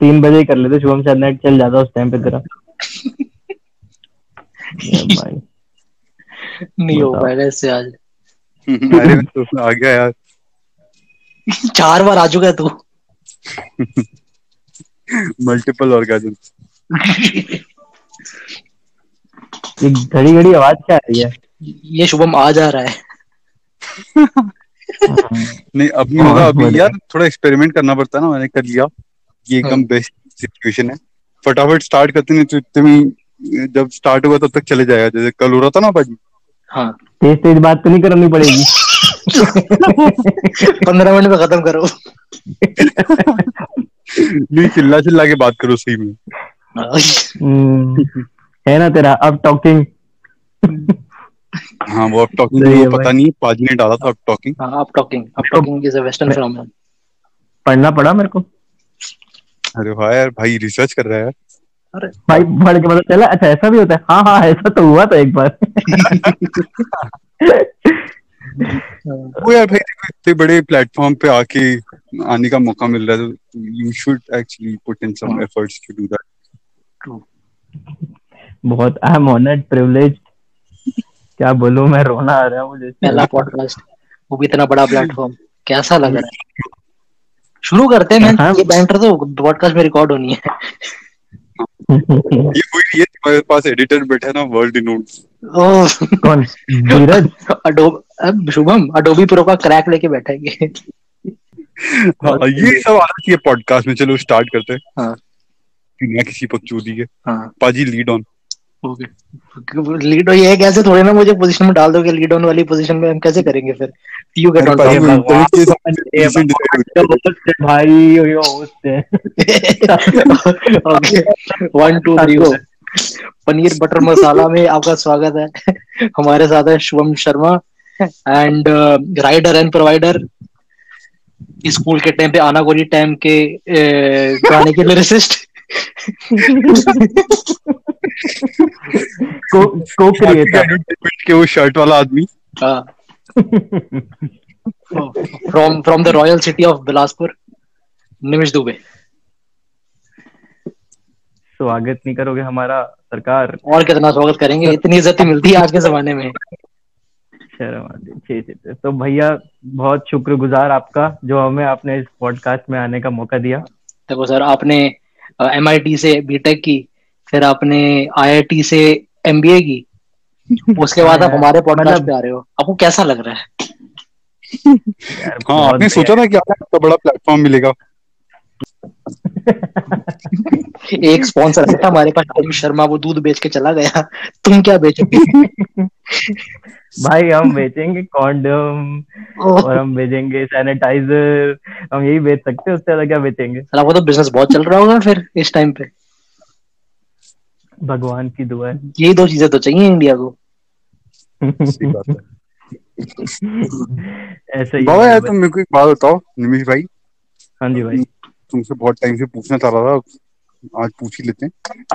तीन बजे कर लेते शुभम शायद नेट चल जाता उस टाइम पे तेरा। नहीं हो पाएगा इससे आज। अरे तो आ गया यार। चार बार आ चुका तू। मल्टीपल ऑर्गेजम ये घड़ी घड़ी आवाज़ क्या आ रही है? ये शुभम आ जा रहा है। नहीं अभी होगा अभी यार थोड़ा एक्सपेरिमेंट करना पड़ता है ना मैंने कर लिया। ये एकदम बेस्ट सिचुएशन है। फटाफट स्टार्ट करते नहीं तो इतने में जब स्टार्ट हुआ तब तक चले जाएगा। जैसे कल हो रहा था ना भाजी हाँ। तेज तेज बात तो नहीं करनी पड़ेगी। पंद्रह मिनट में खत्म करो। नहीं चिल्ला चिल्ला के बात करो सही में। हम्म, है ना तेरा अब टॉकिंग हाँ वो अब टॉकिंग सही है पता नहीं पाजी ने डाला था अब टॉकिंग हाँ up talking up talking is a western phenomenon पढ़ना पड़ा मेरे को? अरे वाह यार भाई रिसर्च कर रहा है अरे। भाई पढ़ के पता चला अच्छा ऐसा भी होता है। हाँ हाँ ऐसा तो हुआ था एक बार। वो यार भाई देखो इतने बड़े प्लेटफॉर्म पे आके आने का मौका मिल रहा है तो you should actually put in some efforts to do that बहुत आई एम ऑनर्ड प्रिविलेज क्या बोलूँ मैं रोना आ रहा है मुझे। पहला पॉडकास्ट वो भी इतना बड़ा प्लेटफॉर्म कैसा लग रहा है? शुरू करते हैं हाँ। मैं ये बैंटर तो पॉडकास्ट में रिकॉर्ड होनी है। ये कोई ये तुम्हारे पास एडिटर बैठा है ना वर्ल्ड नोट्स ओह। कौन? धीरज? अडोब अब शुभम अडोबी प्रो का क्रैक लेके बैठेंगे। हाँ ये सब आना चाहिए पॉडकास्ट में चलो स्टार्ट करते हैं। हाँ। बिना किसी पगचूदी के हाँ। पाजी लीड ऑन ओके लीड ये कैसे थोड़े ना मुझे पोजीशन में डाल दोगे लीड ऑन वाली पोजीशन में हम कैसे करेंगे फिर? यू गेट ऑन भाई, ये भाई है। Okay one two three paneer butter masala में आपका स्वागत है। हमारे साथ है Shubham Sharma and rider and provider school के टाइम पे आना गोरी टाइम के गाने के लिरिसिस्ट को को क्रिएटर के वो शर्ट वाला आदमी। From from the royal city of Bilaspur Nimish Dubey स्वागत नहीं करोगे हमारा सरकार। और कितना स्वागत करेंगे इतनी इज़्ज़त मिलती है आज के जमाने में। शर्म है। तो भैया बहुत शुक्रगुजार आपका जो हमें आपने इस पॉडकास्ट में आने का मौका दिया। देखो सर आपने एमआईटी से बीटेक की फिर आपने आईआईटी से एमबीए की उसके बाद आप हमारे पॉडकास्ट मतलब- पे आ रहे हो। आपको कैसा लग रहा है? हाँ आपने सोचा था कि आपको बड़ा प्लेटफॉर्म मिलेगा। एक स्पॉन्सर था हमारे पास आयुष शर्मा वो दूध बेच के चला गया। तुम क्या बेचोगे? भाई हम बेचेंगे कॉन्डम और हम बेचेंगे सैनिटाइजर हम यही बेच सकते हैं उससे ज़्यादा क्या बेचेंगे? सर आपको तो बिज़नेस बहुत चल रहा होगा फिर इस टाइम पे। भगवान की दुआ है। यही दो चीज़ें तो चाहिए इंडिया को। ऐसे ही बाबा यार तुम मेरे को एक बात बताओ निमिष भाई। हाँ जी भाई। तुमसे बहुत टाइम से पूछना चाह रहा था आज पूछ ही लेते हैं।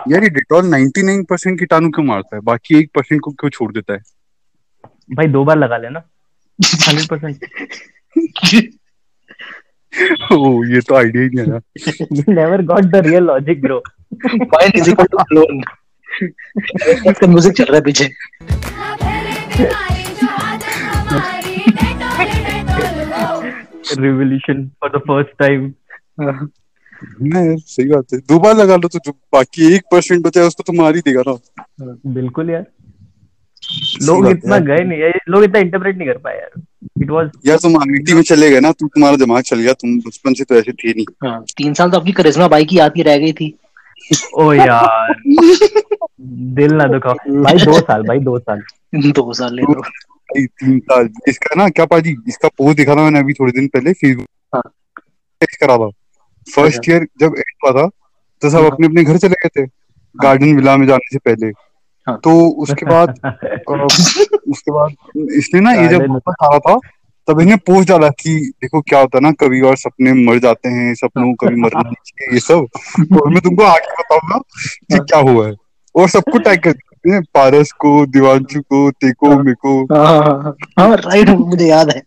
यार ये डिटॉल 99% कीटाणु क्यों मारता है? बाकी एक परसेंट को क्यों छोड़ देता है? भाई दो बार लगा लेना। हंड्रेड परसेंट ओ ये तो आइडिया ही नहीं आया। Never got the real logic bro point is equal to clone इसका म्यूज़िक चल रहा है पीछे। Revolution for the first time नहीं सही बात है। दो बार लगा लो तो जो बाकी एक परसेंट बचा है उसको तो मार ही देगा ना। बिल्कुल यार। लोग इतना गए नहीं लोग इतना इंटरप्रेट नहीं कर पाए यार। इट वाज यार तुम आईआईटी में चले गए ना तुम तुम्हारा दिमाग चल गया तुम बचपन से तो ऐसे थे नहीं। हाँ तीन साल तो आपकी करिश्मा बाई की आती रह गई थी। ओ यार। दिल ना दुखाओ। भाई दो साल भाई दो साल। दो साल ले लो। भाई, तीन साल। इसका ना क्या पाजी इसका पोस्ट दिखा था मैंने अभी थोड़े दिन पहले फेसबुक हाँ। टेस्ट करा था। फ़र्स्ट अच्छा। ईयर जब एंड हुआ था तो सब हाँ। अपने अपने घर चले गए थे गार्डन विला में जाने से पहले। हाँ। तो उसके बाद उसके बाद इसने ना ये जब वापस आ रहा था तब इसने पोस्ट डाला कि देखो क्या होता है ना कभी और सपने मर जाते हैं सपनों को कभी मरना नहीं चाहिए ये सब। और मैं तुमको आगे बताऊँगा कि क्या हुआ है। और सबको टैग कर देते हैं पारस को दिवांशु को तेको हाँ। मेको। हाँ हाँ, हाँ हाँ राइट मुझे याद है।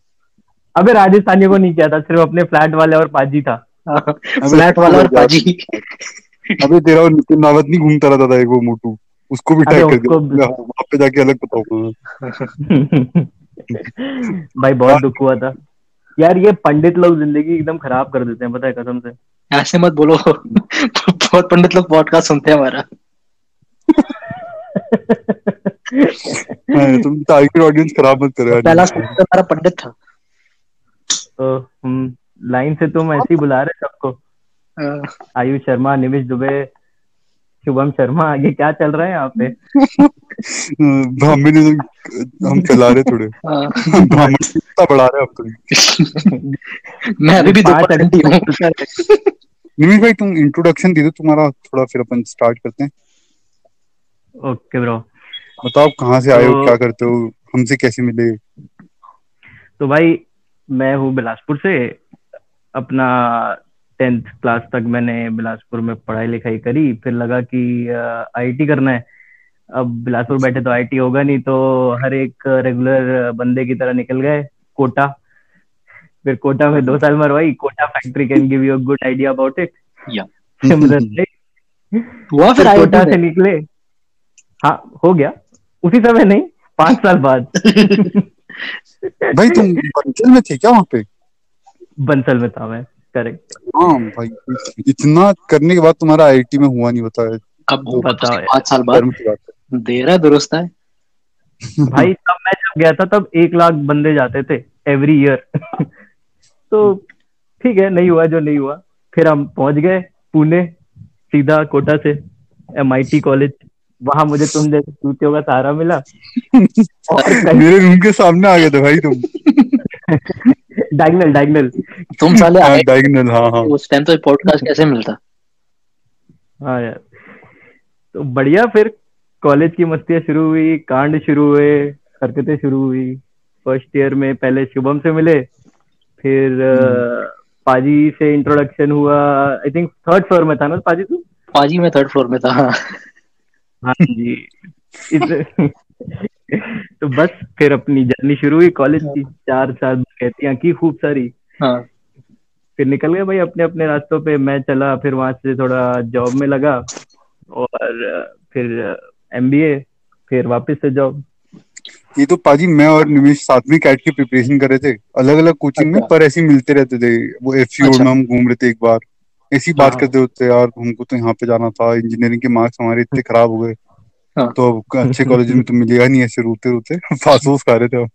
अबे राजस्थानियों को नहीं किया था सिर्फ़ अपने फ्लैट वाले और पाजी था। फ्लैट वाला और पाजी। अबे तेरा और नितिन रावत नहीं घूमता रहता था एक वो मोटू उसको भी टैग कर दिया। वहाँ पे जाके अलग बताऊँगा। भाई बहुत दुख हुआ था। यार ये पंडित लोग ज़िंदगी एकदम खराब कर देते हैं पता है कसम से। ऐसे मत बोलो। बहुत पंडित लोग पॉडकास्ट सुनते हैं हमारा। हाँ, तुम टारगेट ऑडियंस खराब मत करो पहला स्पीकर हमारा पंडित था। तो लाइन से तुम ऐसे ही बुला रहे सबको। हाँ, आयुष शर्मा निमिष दुबे शुभम शर्मा आगे क्या चल रहा है यहाँ पे? ब्राह्मणिज्म हम फैला रहे थोड़े। हाँ। ब्राह्मणता बढ़ा रहे हैं अब तो। मैं अभी भी दो परसेंट हूँ निमिष भाई तुम इंट्रोडक्शन दे दो तुम्हारा थोड़ा फिर अपन स्टार्ट करते हैं। ओके ब्रो बताओ कहाँ से आए हो तो- क्या करते हो हमसे कैसे मिले? तो भाई मैं हूँ बिलासपुर से अपना टेंथ क्लास तक मैंने बिलासपुर में पढ़ाई लिखाई करी। फिर लगा कि आईटी करना है। अब बिलासपुर बैठे तो आईटी होगा नहीं तो हर एक रेगुलर बंदे की तरह निकल गए कोटा। फिर कोटा में दो साल मरवाई Kota factory can give you good idea about it या फिर हुआ फिर कोटा से निकले। हाँ हो गया। उसी समय नहीं पाँच साल बाद। भाई तुम बंचल में थे क्या वहाँ पे? बंसल में था मैं। करेक्ट हाँ भाई इतना करने के बाद तुम्हारा आईटी में हुआ नहीं बताया बताओ तो। पाँच साल बाद। गर्म की बात है। दे रहा दुरुस्त है? भाई तब मैं जब गया था तब एक लाख बंदे जाते थे एवरी ईयर तो ठीक है नहीं हुआ जो नहीं हुआ। फिर हम पहुँच गए पुणे सीधा कोटा से एमआईटी कॉलेज वहाँ मुझे तुम जैसे चूतियों का सहारा मिला। और मेरे रूम के सामने आ गए थे भाई तुम। डायगनल डायगनल तुम साले हाँ आए डायगनल हाँ हाँ। उस टाइम तो पॉडकास्ट कैसे मिलता? हाँ यार। तो बढ़िया फिर। कॉलेज की मस्तियाँ शुरू हुई कांड शुरू हुए हरकतें शुरू हुई। फ़र्स्ट ईयर में पहले शुभम से मिले फिर पाजी से इंट्रोडक्शन हुआ। आई थिंक थर्ड फ्लोर में था ना पाजी तू? पाजी में थर्ड फ्लोर में था। हाँ हाँ जी। इस तो बस फिर अपनी जर्नी शुरू हुई कॉलेज की। चार साल कहतियाँ की खूब सारी। हाँ। फिर निकल गए भाई अपने अपने रास्तों पे मैं चला फिर वहाँ से थोड़ा जॉब में लगा और फिर एमबीए फिर वापस से जॉब ये तो पाजी मैं और निमिष साथ में कैट की प्रिपरेशन कर रहे थे अलग अलग कोचिंग में अच्छा। पर ऐसे मिलते रहते थे वो एफ़ अच्छा। में हम घूम रहे थे एक बार ऐसी बात हाँ। करते होते यार हमको तो यहाँ पे जाना था इंजीनियरिंग के मार्क्स हमारे इतने खराब हो गए हाँ। तो अब अच्छे कॉलेज में तो मिलेगा नहीं ऐसे रोते रोते फासोस खा रहे थे हम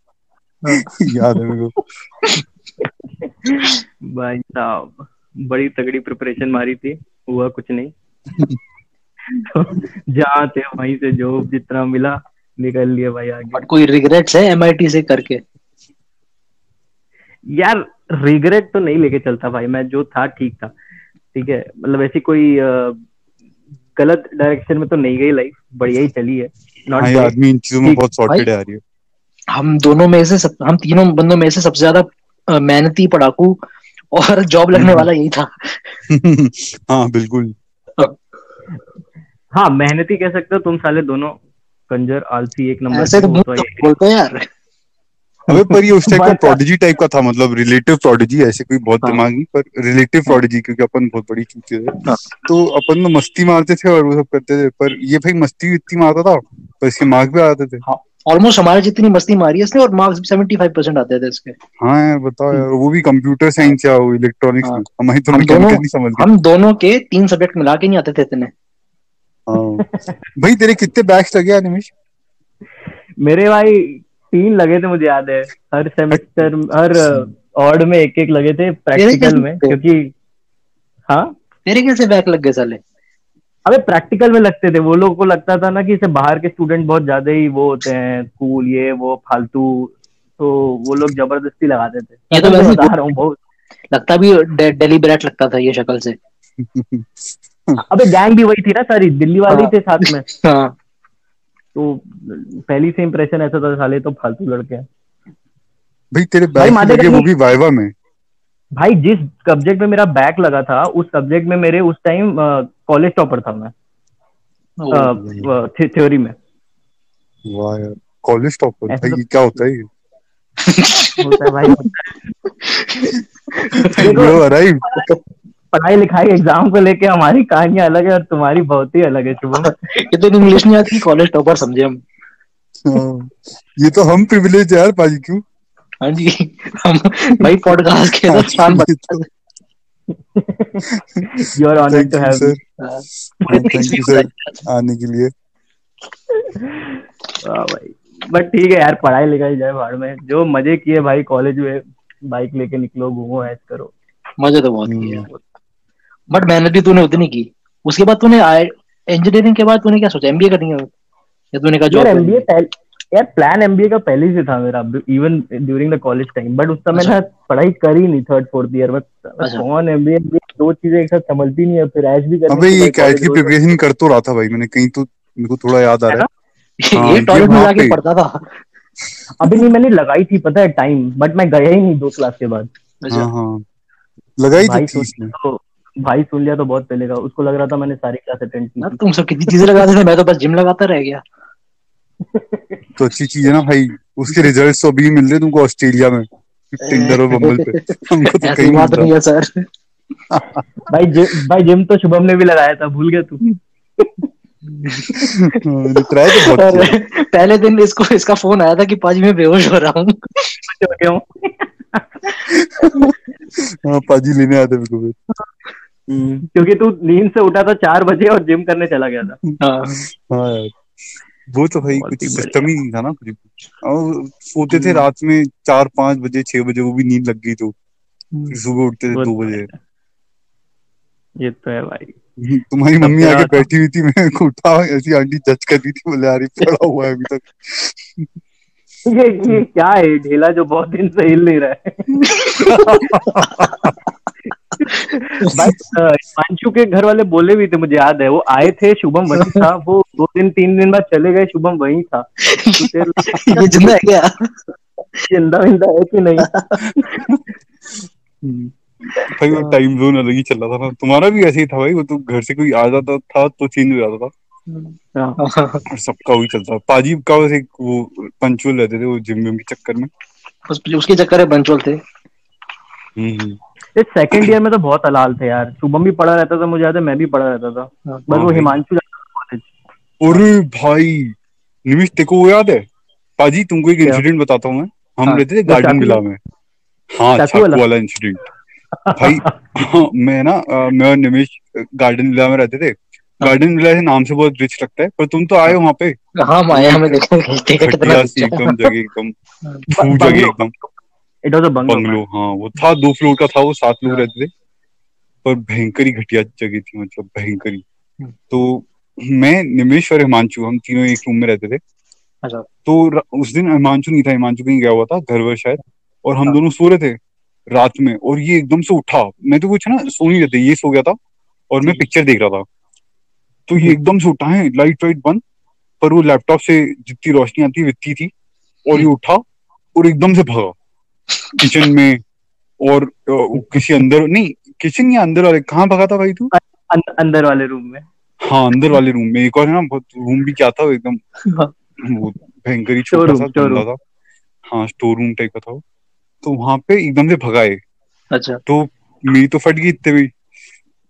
हाँ। याद है मेरे को भाई साहब बड़ी तगड़ी प्रिपरेशन मारी थी हुआ कुछ नहीं। तो जहाँ थे वहीं से जो जितना मिला निकल लिए भाई आगे। बट कोई रिग्रेट्स है एमआईटी से करके? यार रिग्रेट तो नहीं लेके चलता भाई मैं जो था ठीक था। ठीक है मतलब ऐसी कोई गलत डायरेक्शन में तो नहीं गई लाइफ बढ़िया ही चली है। नॉट हाँ आदमी इन चीज़ों में बहुत सॉर्टेड है यार ये हम दोनों में से सब हम तीनों बंदों में से सबसे ज़्यादा मेहनती पढ़ाकू और जॉब लगने वाला यही था। हाँ बिल्कुल। हाँ मेहनती कह सकते हो तुम साले दोनों कंजर आलसी एक नंबर ऐसे तो बोलते हैं यार। अबे पर ये उस टाइप का प्रोडिजी टाइप का था मतलब रिलेटिव प्रोडिजी ऐसे कोई बहुत हाँ। दिमागी पर रिलेटिव प्रोडिजी क्योंकि अपन बहुत बड़ी चूते थे। हाँ। तो अपन तो मस्ती मारते थे और वो सब करते थे पर ये भाई मस्ती इतनी मारता था पर इसके मार्क्स भी आते थे। ऑलमोस्ट हमारे जितनी मस्ती मारी है इसने और मार्क्स भी सेवेंटी फाइव परसेंट आते थे इसके। हाँ यार बताओ यार वो भी कंप्यूटर साइंस या वो इलेक्ट्रॉनिक्स हाँ। हमारी तो हम दोनों- नहीं समझ गए हम दोनों के तीन सब्जेक्ट मिला के नहीं आते थे इतने। हाँ। भाई तेरे कितने बैक्स लगे निमिष? मेरे भाई तीन लगे थे मुझे याद है। हर सेमेस्टर हर ऑड में एक एक लगे थे प्रैक्टिकल में क्योंकि हाँ? तेरे कैसे बैक लग गए साले? अबे प्रैक्टिकल में लगते थे वो लोगों को लगता था ना कि इसे बाहर के स्टूडेंट बहुत ज़्यादा ही वो होते हैं कूल ये वो फालतू तो वो लोग ज़बरदस्ती लगाते थे। ये तो मैं बता रहा हूँ बहुत लगता भी डेलीबरेट लगता था ये शक्ल से। अबे गैंग भी वही थी ना सारी दिल्ली वाली हाँ। थे साथ में। हाँ। तो पहली से इम्प्रेशन ऐसा था साले तो फालतू लड़के हैं। भाई तेरे भाई बैक लगे वो भी वाइवा में। भाई जिस सब्जेक्ट में मेरा बैक लगा था उस सब्जेक्ट में मेरे उस टाइम कॉलेज टॉपर था मैं। थ्योरी में। वाह यार कॉलेज टॉपर भाई तो- ये क्या होता है होता है भाई पढ़ाई लिखाई एग्ज़ाम को लेके हमारी कहानियाँ अलग है और तुम्हारी बहुत ही अलग है शुभम। ये तो इंग्लिश नहीं आती कॉलेज टॉपर समझे हम। हाँ, ये तो हम प्रिविलेज है यार पाजी क्यों? हाँ जी हम भाई पॉडकास्ट के तो स्थान तो- you are honoured thank to you have sir thank आने के लिए। हाँ भाई। बट ठीक है यार पढ़ाई लिखाई जाए भाड़ में। जो मज़े किए भाई कॉलेज में बाइक लेके निकलो घूमो ऐश करो। मज़े तो बहुत हम्म। किए बट मेहनत भी तूने उतनी की। उसके बाद तूने इंजीनियरिंग के बाद तूने क्या सोचा? एमबीए करनी है? या तूने कहा जॉब एमबीए यार प्लान एमबीए का पहले से था मेरा even during the college time but उस समय अच्छा। ना पढ़ाई करी नहीं थर्ड फोर्थ ईयर में। अच्छा। कौन एमबीए दो चीज़ें एक साथ संभलती नहीं है फिर ऐश भी करनी अबे ये कैट की प्रिपरेशन कर तो रहा था भाई मैंने कहीं तो मेरे को थोड़ा याद आ रहा है। हाँ, ये टॉयलेट में जाके पढ़ता था। अभी नहीं मैंने लगाई थी पता है टाइम बट मैं गया ही नहीं दो क्लास के बाद। अच्छा। हाँ हाँ। लगाई तो भाई थी सुन तो भाई सुन लिया तो बहुत पहले का उसको लग रहा था मैंने सारी क्लास अटेंड की तुम सब कितनी चीज़ें लगाते थे मैं तो बस जिम लगाता रह गया। तो अच्छी चीज़ है ना भाई उसके रिजल्ट्स तो अभी मिल रहे तुमको ऑस्ट्रेलिया में टिंडर और बम्बल पे। हमको तो कहीं बात नहीं है सर। भाई जिम भाई जिम तो शुभम ने भी लगाया था भूल गया तू। ट्राई तो बहुत पहले दिन इसको इसका फ़ोन आया था कि पाजी मैं बेहोश हो रहा हूँ। हाँ पाजी लेने आते मेरे को फिर। क्योंकि तू नींद से उठा था चार बजे और जिम करने चला गया था। हाँ हाँ यार। वो तो भाई कुछ सिस्टम ही नहीं था ना कुछ। और सोते थे हम्म। रात में चार पाँच बजे छह बजे वो भी नींद लग गई तो। फिर सुबह उठते थे दो बजे। ये तो है भाई। तुम्हारी मम्मी आके बैठी हुई थी मैं उठा ऐसी आंटी जज कर दी थी बोले यार पड़ा हुआ है अभी तक। ये ये क्या है ढेला जो बहुत दिन से हिल नहीं रहा है। हिमांशु के घर वाले बोले भी थे मुझे याद है वो आए थे शुभम वही था वो दो दिन तीन दिन बाद चले गए शुभम वही था। ये ज़िंदा है क्या ज़िंदा विंदा है कि नहीं? भाई वो टाइम जोन अलग ही चल रहा था ना। तुम्हारा भी ऐसे ही था भाई वो तो घर से कोई आ जाता था तो चेंज हो जाता था। हाँ। सबका वही चलता था। पाजी का वैसे वो पंचुअल रहते थे वो जिम विम के चक्कर में। उस, उसके चक्कर में बंचोल थे। हम्म हम्म। इस सेकंड ईयर में तो बहुत हलाल थे यार। शुभम भी पढ़ा रहता था मुझे याद है मैं भी पढ़ा रहता था। हाँ। बस वो हिमांशु था कॉलेज अरे भाई निमिष तेरे को वो याद है? पाजी तुमको एक इंसिडेंट बताता हूँ मैं। हम हाँ, रहते थे गार्डन विला में। हाँ चाकू वाला? इंसिडेंट भाई हाँ, मैं ना मैं और निमिष गार्डन विला में रहते थे। हाँ। गार्डन विला से नाम से बहुत रिच लगता है पर तुम तो आए हो वहाँ पे। हाँ माया हमें एकदम जगह एकदम। हाँ। फू जगह एकदम। It was a bungalow bungalow हाँ वो था दो फ्लोर का था वो सात लोग। रहते थे। पर भयंकर ही घटिया जगह थी मतलब भयंकर। ही हम्म। तो मैं निमेश और हिमांशु हम तीनों एक रूम में रहते थे। अच्छा। तो उस दिन हिमांशु नहीं था हिमांशु कहीं गया हुआ था घर वर शायद। और हम हाँ। दोनों सो रहे थे रात में और ये एकदम से उठा। मैं तो कुछ ना सो नहीं रहते ये सो गया था और मैं पिक्चर देख रहा था। तो ये हम्म। एकदम से उठा है लाइट वाइट बंद पर वो लैपटॉप से जितनी रोशनी आती है थी। और ये उठा और एकदम से भागा। किचन में और किसी अंदर नहीं किचन या अंदर वाले कहाँ भागा था भाई तू? अं- अंदर वाले रूम में। हाँ अंदर वाले रूम में। एक और है ना बहुत रूम भी क्या था एकदम हाँ। वो भयंकर ही छोटा सा store था। हाँ स्टोर रूम टाइप का था वो। तो वहाँ पे एकदम से भगाए। अच्छा। तो मेरी तो फट गई इतने भी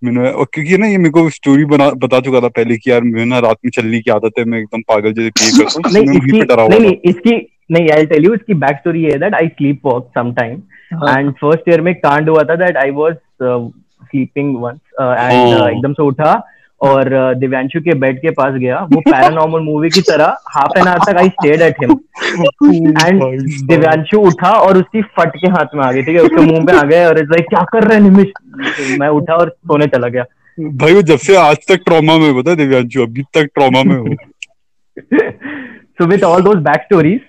मैंने और क्योंकि ना ये मेरे को स्टोरी बना बता चुका था पहले कि यार मैं ना रात में चलने की आदत है मैं एकदम पागल जैसे बिहेव करता हूँ इसकी नहीं आई टेल यू इसकी बैक स्टोरी ये है that I sleepwalk some time. And first year में कांड हुआ था that I was sleeping once and. एकदम से उठा और uh, दिव्यांशु के बेड के पास गया। वो पैरानॉर्मल मूवी की तरह हाफ़ एन आवर तक I stayed at him and Divyanshu उठा और उसकी फट के हाथ में आ गई ठीक है? उसके मुँह पे आ गए और लाइक क्या कर रहे हैं निमिष? मैं उठा और सोने चला गया। भाई वो जब से आज तक ट्रॉमा में बता दिव्यांशु अभी तक ट्रॉमा में हो so with all those back stories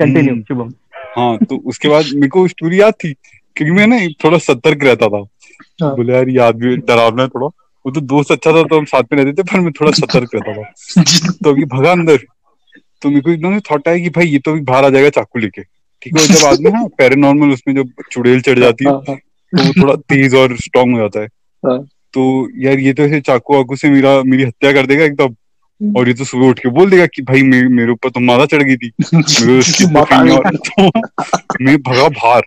continue हम्म। शुभम। हाँ तो उसके बाद मेरे को स्टोरी याद थी क्योंकि मैं ना थोड़ा सतर्क रहता था। हाँ। बोले यार ये आदमी डरावना है थोड़ा। वो तो दोस्त अच्छा था तो हम साथ में रहते थे पर मैं थोड़ा सतर्क रहता था। तो अभी भगा अंदर तो मेरे को एकदम थॉट आया कि भाई ये तो अभी बाहर आ जाएगा चाकू लेके। ठीक है जब आदमी हाँ पैरानॉर्मल उसमें जो चुड़ैल चढ़ जाती है हाँ, हाँ, तो वो थोड़ा तेज और स्ट्रांग हो जाता है। हाँ। तो यार ये तो ऐसे चाकू वाकू से मेरा मेरी हत्या कर देगा एकदम। और ये तो सुबह उठ के बोल देगा कि भाई मे, मेरे ऊपर तो माला चढ़ गई थी। तो मैं भगा बाहर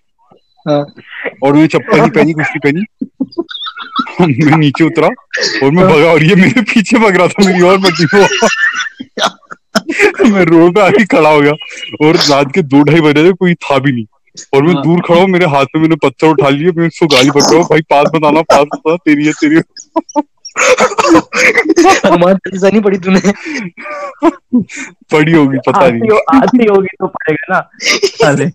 हाँ। और मैंने चप्पल नहीं पहनी कुछ नहीं पहनी। मैं नीचे उतरा और मैं भगा और ये मेरे पीछे भग रहा था मेरी और पट्टी को। मैं रोड पे आके खड़ा हो गया। और रात के दो ढाई बजे कोई था भी नहीं। और मैं हाँ। दूर खड़ा हूँ मेरे हाथ में मैंने पत्थर उठा लिए मैं उसको गाली पड़ रहा हूँ भाई पास बताना पास बता तेरी है तेरी है। हनुमान चालीसा नहीं पढ़ी तूने? पड़ी होगी पता नहीं। आती होगी तो पड़ेगा ना। साले।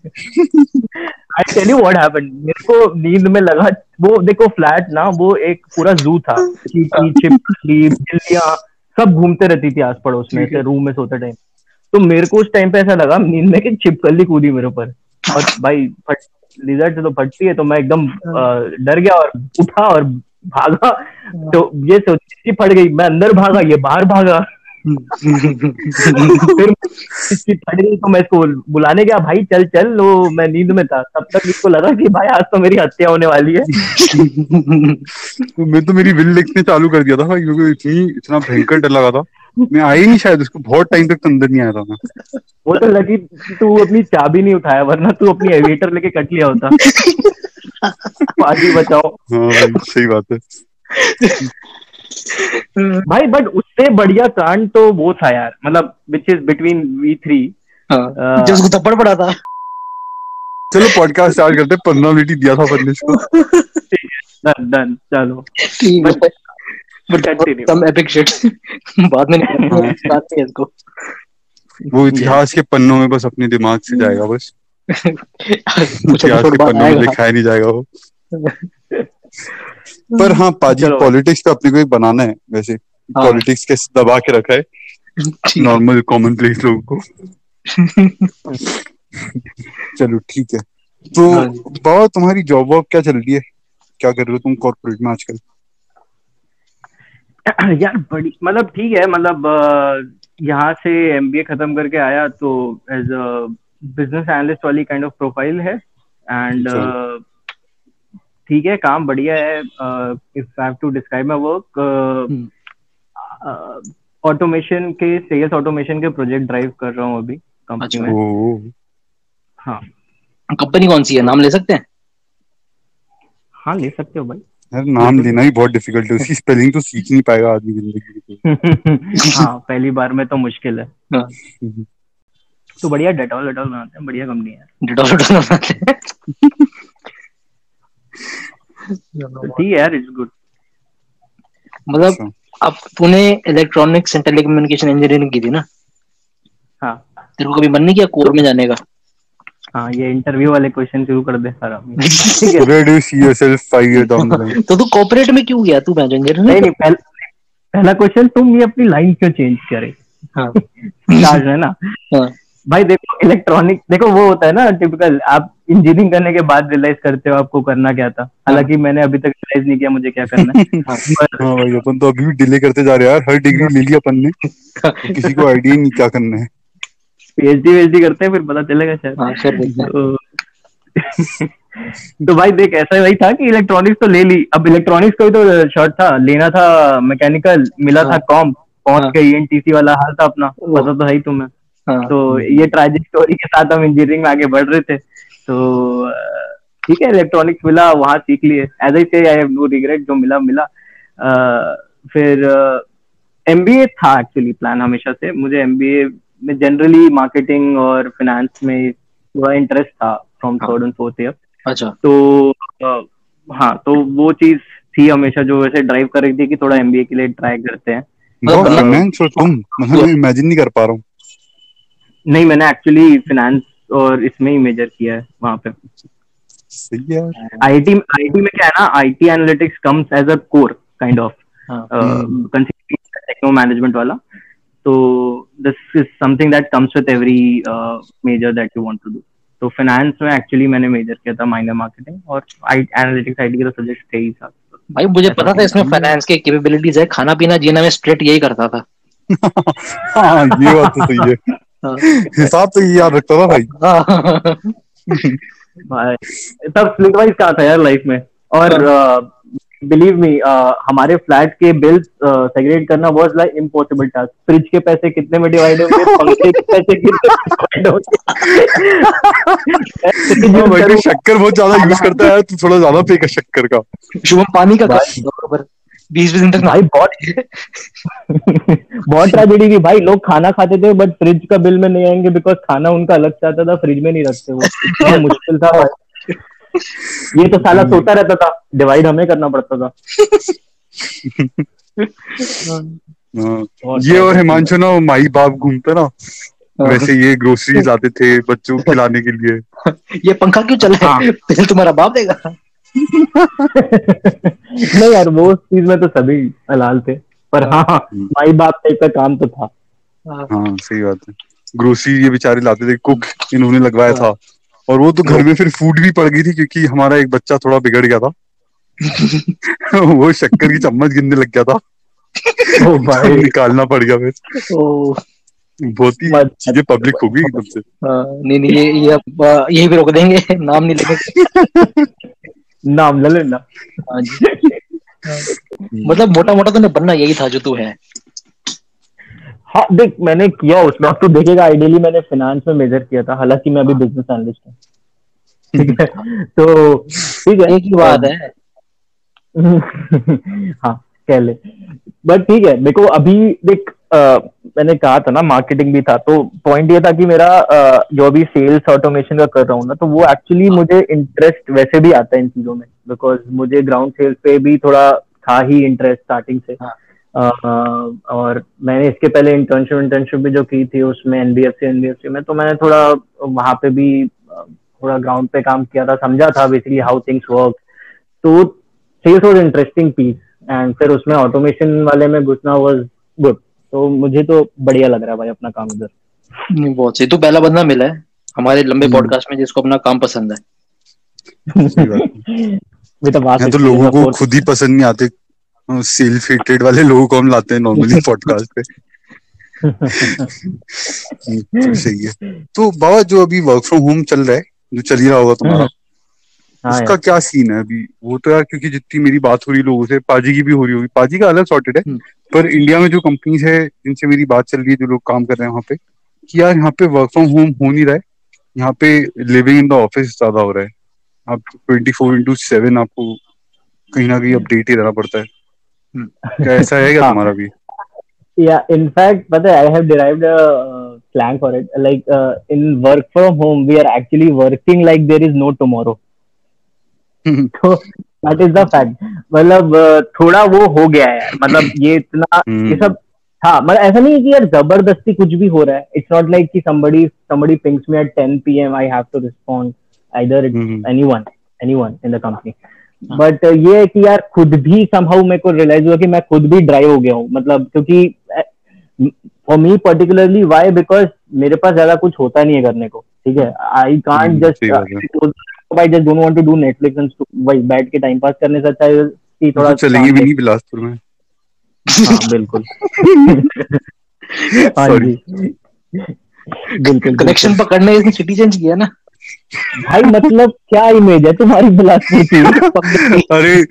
I tell you what happened मेरे को नींद में लगा वो देखो फ्लैट ना वो एक पूरा जू था। चींटी छिपकली बिल्लियाँ सब घूमते रहती थी आस पड़ोस में ऐसे रूम में सोते टाइम तो मेरे को उस टाइम पे ऐसा लगा नींद में कि छिपकली कूदी मेरे ऊपर। और भाई फट लिजर्ट तो फटती है तो मैं एकदम डर गया और उठा और भागा। तो ये सोची फट गई मैं अंदर भागा ये बाहर भागा। फिर इसकी फट गई तो मैं इसको बुलाने गया भाई चल चल वो मैं नींद में था। तब तक इसको लगा कि भाई आज तो मेरी हत्या होने वाली है। तो मैं तो मेरी विल लिखने चालू कर दिया था भाई क्योंकि इतनी इतना भयंकर डर लगा था। मैं आई नहीं शायद उसको बहुत टाइम तक अंदर नहीं आया था मैं। वो तो लगी तू अपनी चाबी नहीं उठाया वरना तू अपनी एविएटर लेके कट लिया होता। आगे बताओ हाँ सही बात है। भाई बट उससे बढ़िया कांड तो वो था यार मतलब which is between we three हाँ, जो उसको थप्पड़ पड़ा था। चलो पॉडकास्ट स्टार्ट करते पंद्रह मिनट ही दिया था ने इसको डन डन चलो। But continue. some बाद में नहीं। बात नहीं इसको। वो इतिहास के पन्नों में बस अपने दिमाग से जाएगा बस। कुछ के नहीं जाएगा वो पर हाँ पाजी चलो। पॉलिटिक्स पे अपने को एक बनाना है वैसे हाँ। पॉलिटिक्स के दबा के रखा है। नॉर्मल कॉमन प्लेस लोगों को चलो ठीक है तो हाँ। बताओ तुम्हारी जॉब वॉब क्या चल रही है क्या कर रहे हो तुम कॉर्पोरेट में आजकल यार बड़ी मतलब ठीक है मतलब यहाँ से एमबीए खत्म करके आया तो एज अ बिज़नेस एनालिस्ट वाली काइंड ऑफ़ प्रोफ़ाइल है। एंड अच्छा। ठीक है काम बढ़िया है। If I have to describe my work hmm. Automation के सेल्स ऑटोमेशन के प्रोजेक्ट ड्राइव कर रहा हूँ अभी कंपनी अच्छा। में। हाँ। कंपनी कौन सी है? नाम ले सकते हैं? हाँ ले सकते हो भाई। यार नाम लेना ही बहुत डिफ़िकल्ट है। उसकी स्पेलिंग तो सीख नहीं पाएगा आदमी ज़िंदगी में हाँ। पहली बार में तो मुश्किल है। हाँ। तो बढ़िया डेटॉल डेटॉल बनाते हैं बढ़िया कंपनी है डिटॉल डिटॉल बनाते हैं। तो ठीक है यार इट्स गुड मतलब अच्छा। अब तूने इलेक्ट्रॉनिक्स एंड टेलीकम्युनिकेशन इंजीनियरिंग की थी ना? हाँ। तेरे को कभी मन नहीं किया कोर में जाने का? हाँ ये इंटरव्यू वाले क्वेश्चन शुरू कर दे सारा। है। Do you see yourself five years down the line? तो तू कॉर्पोरेट में क्यों गया? तू मैं इंजीनियर नहीं नहीं पहल, पहला क्वेश्चन तुम ये अपनी लाइन क्यों चेंज करे? हाँ। है ना? हाँ। भाई देखो इलेक्ट्रॉनिक देखो वो होता है ना टिपिकल आप इंजीनियरिंग करने के बाद रियलाइज़ करते हो आपको करना क्या था। हालाँकि मैंने अभी तक रियलाइज़ नहीं किया मुझे क्या करना है। हाँ भाई अपन तो अभी भी डिले करते जा रहे हैं यार हर डिग्री ले ली अपन ने। किसी को आइडिया नहीं क्या करना है। पीएचडी वीएचडी करते हैं फिर पता चलेगा शायद। हाँ हैं तो तो भाई देख ऐसा वही था कि इलेक्ट्रॉनिक्स तो ले ली। अब इलेक्ट्रॉनिक्स का भी तो शॉर्ट था लेना था मैकेनिकल मिला था हाँ। कॉम पहुँच हाँ। के ईएनटीसी वाला हाल था अपना पता तो है ही तुम्हें। हाँ तो ये ट्रेजिक स्टोरी के साथ हम इंजीनियरिंग में आगे बढ़ रहे थे। तो ठीक है इलेक्ट्रॉनिक्स मिला वहाँ सीख लिए। एज आई से आई हैव नो रिग्रेट जो मिला मिला। अ, फिर एमबीए था एक्चुअली प्लान हमेशा से। मुझे एमबीए में जनरली मार्केटिंग और फाइनेंस में थोड़ा इंटरेस्ट था फ्रॉम हाँ। थर्ड एंड फोर्थ ईयर अच्छा। तो अ, हाँ तो वो चीज़ थी हमेशा जो वैसे ड्राइव कर रही थी कि थोड़ा एमबीए के लिए ट्राई करते हैं। मतलब- तुम मतलब मैं इमेजिन नहीं कर पा रहा हूँ। नहीं मैंने एक्चुअली फाइनेंस और इसमें ही मेजर किया है वहाँ पे। आईटी आईटी में क्या है ना IT analytics comes as a core kind of. Techno management वाला। तो this is something that comes with every major that you want to do तो फाइनेंस में एक्चुअली मैंने मेजर किया था माइनर मार्केटिंग और एनालिटिक्स आईटी के तो सब्जेक्ट थे ही साथ। भाई मुझे पता था इसमें फाइनेंस के कैपेबिलिटीज है खाना पीना जीना में स्ट्रेट यही करता था। हाँ ये बात तो सही हाँ। हिसाब तो ये याद रखता था भाई। हाँ। भाई तब स्प्लिट वाइज कहा था यार लाइफ में? और बिलीव मी हमारे फ्लैट के बिल्स सेग्रेट करना was like impossible task fridge के पैसे कितने में डिवाइड होंगे? पंखे के पैसे कितने में डिवाइड हाँ, होंगे शक्कर बहुत ज़्यादा यूज़ करता है तू थोड़ा ज़्यादा पे कर शक्कर का। शुभम पानी का बराबर बीस बीस दिन तक भाई बहुत बहुत ट्रेजेडी थी भाई लोग खाना खाते थे बट फ्रिज का बिल में नहीं आएँगे बिकॉज़ खाना उनका अलग से आता था फ्रिज में नहीं रखते वो। इतना मुश्किल था ये तो साला सोता रहता था। डिवाइड हमें करना पड़ता था। हाँ, ये और हिमांशु ना माई बाप घूमते ना हाँ। वैसे ये ग्रोसरीज आते थे बच्चों को खिलाने के लिए। ये पंखा क्यों चल रहा है? तुम्हारा बाप देगा। नहीं यार वो चीज़ में तो सभी हलाल थे। पर हाँ हम्म। माई बाप टाइप का काम तो था। हाँ। सही बात है। ग्रोसरी ये बेचारे लाते थे कुक इन्होंने लगवाया था। और वो तो घर में फिर फ़ूड भी पड़ गई थी क्योंकि हमारा एक बच्चा थोड़ा बिगड़ गया था। वो शक्कर की चम्मच गिनने लग गया था। ओ भाई। निकालना पड़ गया फिर। ओ। बहुत ही चीज़ें पब्लिक हो गई एकदम से। हाँ, नहीं नहीं ये ये अब, यही भी रोक देंगे। नाम नहीं लेंगे। नाम ले लेना। हाँ मतलब मोटा मोटा तो बनना यही था जो तू है। हाँ देख मैंने किया उसमें। अब तो देखेगा आइडियली मैंने फाइनेंस में मेजर किया था। हालाँकि मैं अभी बिज़नेस एनालिस्ट हूँ। ठीक है? तो ठीक है। एक ही बात है। हाँ कह ले बट ठीक है देखो अभी देख मैंने कहा था ना मार्केटिंग भी था तो पॉइंट ये था कि मेरा अ, जो भी सेल्स ऑटोमेशन का कर रहा हूँ ना तो वो एक्चुअली मुझे इंटरेस्ट वैसे भी आता है इन चीज़ों में बिकॉज़ मुझे ग्राउंड सेल्स पे भी थोड़ा था ही इंटरेस्ट स्टार्टिंग से। हाँ। अ, और मैंने इसके पहले इंटर्नशिप इंटर्नशिप भी जो की थी उसमें एनबीएफसी एनबीएफसी में तो मैंने थोड़ा वहाँ पे भी थोड़ा ग्राउंड पे काम किया था समझा था बेसिकली हाउ थिंग्स वर्क तो sales was interesting piece and फिर उसमें ऑटोमेशन वाले में घुसना वॉज़ गुड तो मुझे तो बढ़िया लग रहा है भाई अपना काम इधर बहुत सही। तू पहला बंदा मिला है हमारे लंबे हम्म। पॉडकास्ट में जिसको अपना काम पसंद है। तो लोगों को खुद ही पसंद नहीं आते सेल्फ हेटेड वाले लोगों को हम लाते हैं नॉर्मली पॉडकास्ट पे। तो सही है। तो बाबा जो अभी वर्क फ्रॉम होम चल रहा है जो चल ही रहा होगा तुम्हारा हाँ उसका क्या सीन है अभी? वो तो यार क्योंकि जितनी मेरी बात हो रही लोगों से पाजी की भी हो रही होगी। पाजी का अलग सॉर्टेड है हम्म। पर इंडिया में जो कंपनीज़ है जिनसे मेरी बात चल रही है जो लोग काम कर रहे हैं वहाँ पे कि यार यहाँ पे वर्क फ्रॉम होम हो नहीं रहा है। यहाँ पे लिविंग इन द ऑफ़िस ज़्यादा हो रहा है। आप ट्वेंटी फोर इंटू सेवन आपको कहीं ना कहीं अपडेट ही रहना पड़ता है। हम्म। क्या ऐसा है क्या हाँ। तुम्हारा भी? yeah in fact but i have derived a uh, slang for it. Like uh, in work from home we are actually working like there is no tomorrow. तो दैट इज़ द फैक्ट मतलब थोड़ा वो हो गया है। मतलब ये इतना हम्म। ये सब हाँ मतलब ऐसा नहीं है कि यार ज़बरदस्ती कुछ भी हो रहा है। इट्स नॉट लाइक कि somebody somebody pings me at 10 pm i have to respond either it's हम्म। anyone anyone in the company. But ये है कि यार खुद भी समहाउ मेरे को रियलाइज़ हुआ कि मैं खुद भी ड्राइव हो गया हूँ। मतलब क्योंकि for me particularly why because मेरे पास ज़्यादा कुछ होता नहीं है करने को। ठीक है? आई कांट जस्ट बात है। I just don't want to do Netflix and वही बैठ के टाइम पास करने से अच्छा है कि थोड़ा तो चलेंगे भी नहीं बिलासपुर में। हाँ बिल्कुल। हाँ जी। बिल्कुल कनेक्शन पकड़ने इसने सिटी चेंज किया ना। भाई मतलब क्या इमेज है तुम्हारी बिलासपुर की? अरे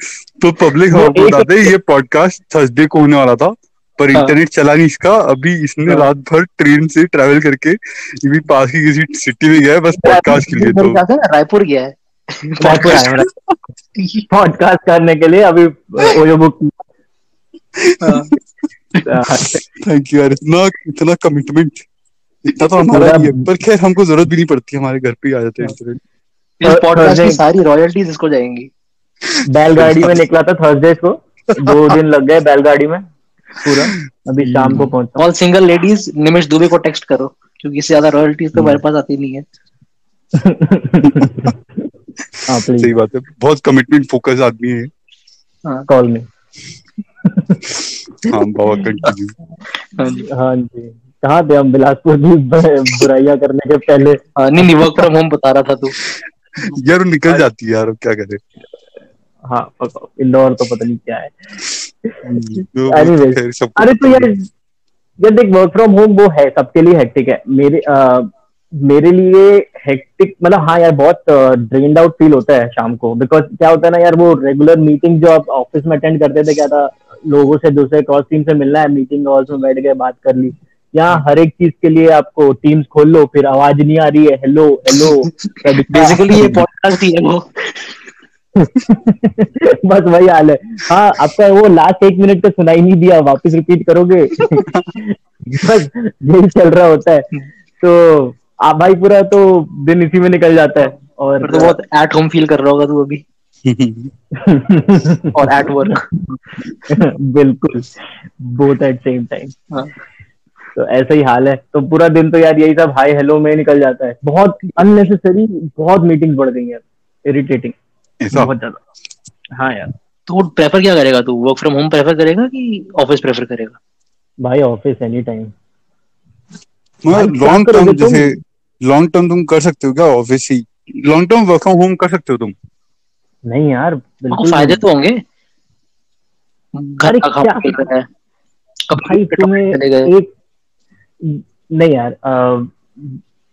तो पब्लिक वो हाँ एक- बताते हैं, ये पॉडकास्ट थर्सडे को होने वाला था। पर हाँ। इंटरनेट चला नहीं इसका। अभी इसने हाँ। रात भर ट्रेन से ट्रैवल करके ये भी पास की किसी सिटी में गया है बस पॉडकास्ट के लिए तो। रायपुर गया है। रायपुर आया पॉडकास्ट करने के लिए अभी ओयो बुक हाँ, थैंक यू यार। इतना इतना कमिटमेंट इतना तो हमारा ही है। पर खैर हमको ज़रूरत भी नहीं पड़ती। हमारे घर पे ही आ जाते हैं इंटरनेट इस पॉडकास्ट की सारी रॉयल्टीज इसको जाएँगी। बैलगाड़ी में निकला था थर्सडे को दो दिन लग गए बैलगाड़ी में। पूरा। अभी शाम को पहुँचा। All single ladies Nimish Dubey को टेक्स्ट करो क्योंकि इससे ज़्यादा रॉयल्टीज तो हमारे पास आती नहीं है। हाँ प्लीज़ सही बात है। बहुत कमिटमेंट फोकस आदमी है। कॉल मी हाँ बाबा कंटिन्यू हाँ जी। हाँ कहाँ थे हम? बिलासपुर की बुराइयाँ करने के पहले। हाँ, नहीं नहीं वर्क फ्रॉम होम बता रहा था तू। यार निकल जाती है यार क्या करे? हाँ इंदौर तो पता नहीं क्या है। तो Anyways, अरे तो यार यार देख वर्क फ्रॉम होम वो है सबके लिए हेक्टिक है। मेरे अ, मेरे लिए हेक्टिक मतलब हाँ यार बहुत ड्रेन्ड आउट फील होता है शाम को। बिकॉज़ क्या होता है ना यार वो रेगुलर मीटिंग जो आप ऑफ़िस में अटेंड करते थे क्या था लोगों से दूसरे क्रॉस टीम से मिलना है मीटिंग हॉल्स में बैठ के बात कर ली। यहाँ हर एक चीज़ के लिए आपको टीम्स खोल लो फिर आवाज़ नहीं आ रही है हेलो हेलो बेसिकली ये पॉडकास्ट ही है वो। बस वही हाल है। हाँ आपका वो लास्ट एक मिनट का सुनाई नहीं दिया वापस रिपीट करोगे? बस यही चल रहा होता है। तो आप भाई पूरा तो दिन इसी में निकल जाता है और तो बहुत एट होम फील कर रहा होगा तू अभी। और एट वर्क बिल्कुल बोथ एट सेम टाइम हाँ। तो ऐसा ही हाल है। तो पूरा दिन तो यार यही सब हाई हेलो में निकल जाता है। बहुत अननेसेसरी बहुत मीटिंग बढ़ गई है। इरिटेटिंग ऐसा? बहुत ज़्यादा। हाँ यार। तो प्रेफर क्या करेगा तू? वर्क फ्रॉम होम प्रेफर करेगा कि ऑफ़िस प्रेफर करेगा? भाई ऑफ़िस एनी टाइम मतलब क्या लॉन्ग टर्म जैसे लॉन्ग टर्म तुम कर सकते हो क्या office he? Long term work from home कर सकते हो तुम? नहीं यार हाँ, बिल्कुल फ़ायदे तो होंगे। घर का रहा है। भाई तुम्हें एक नहीं यार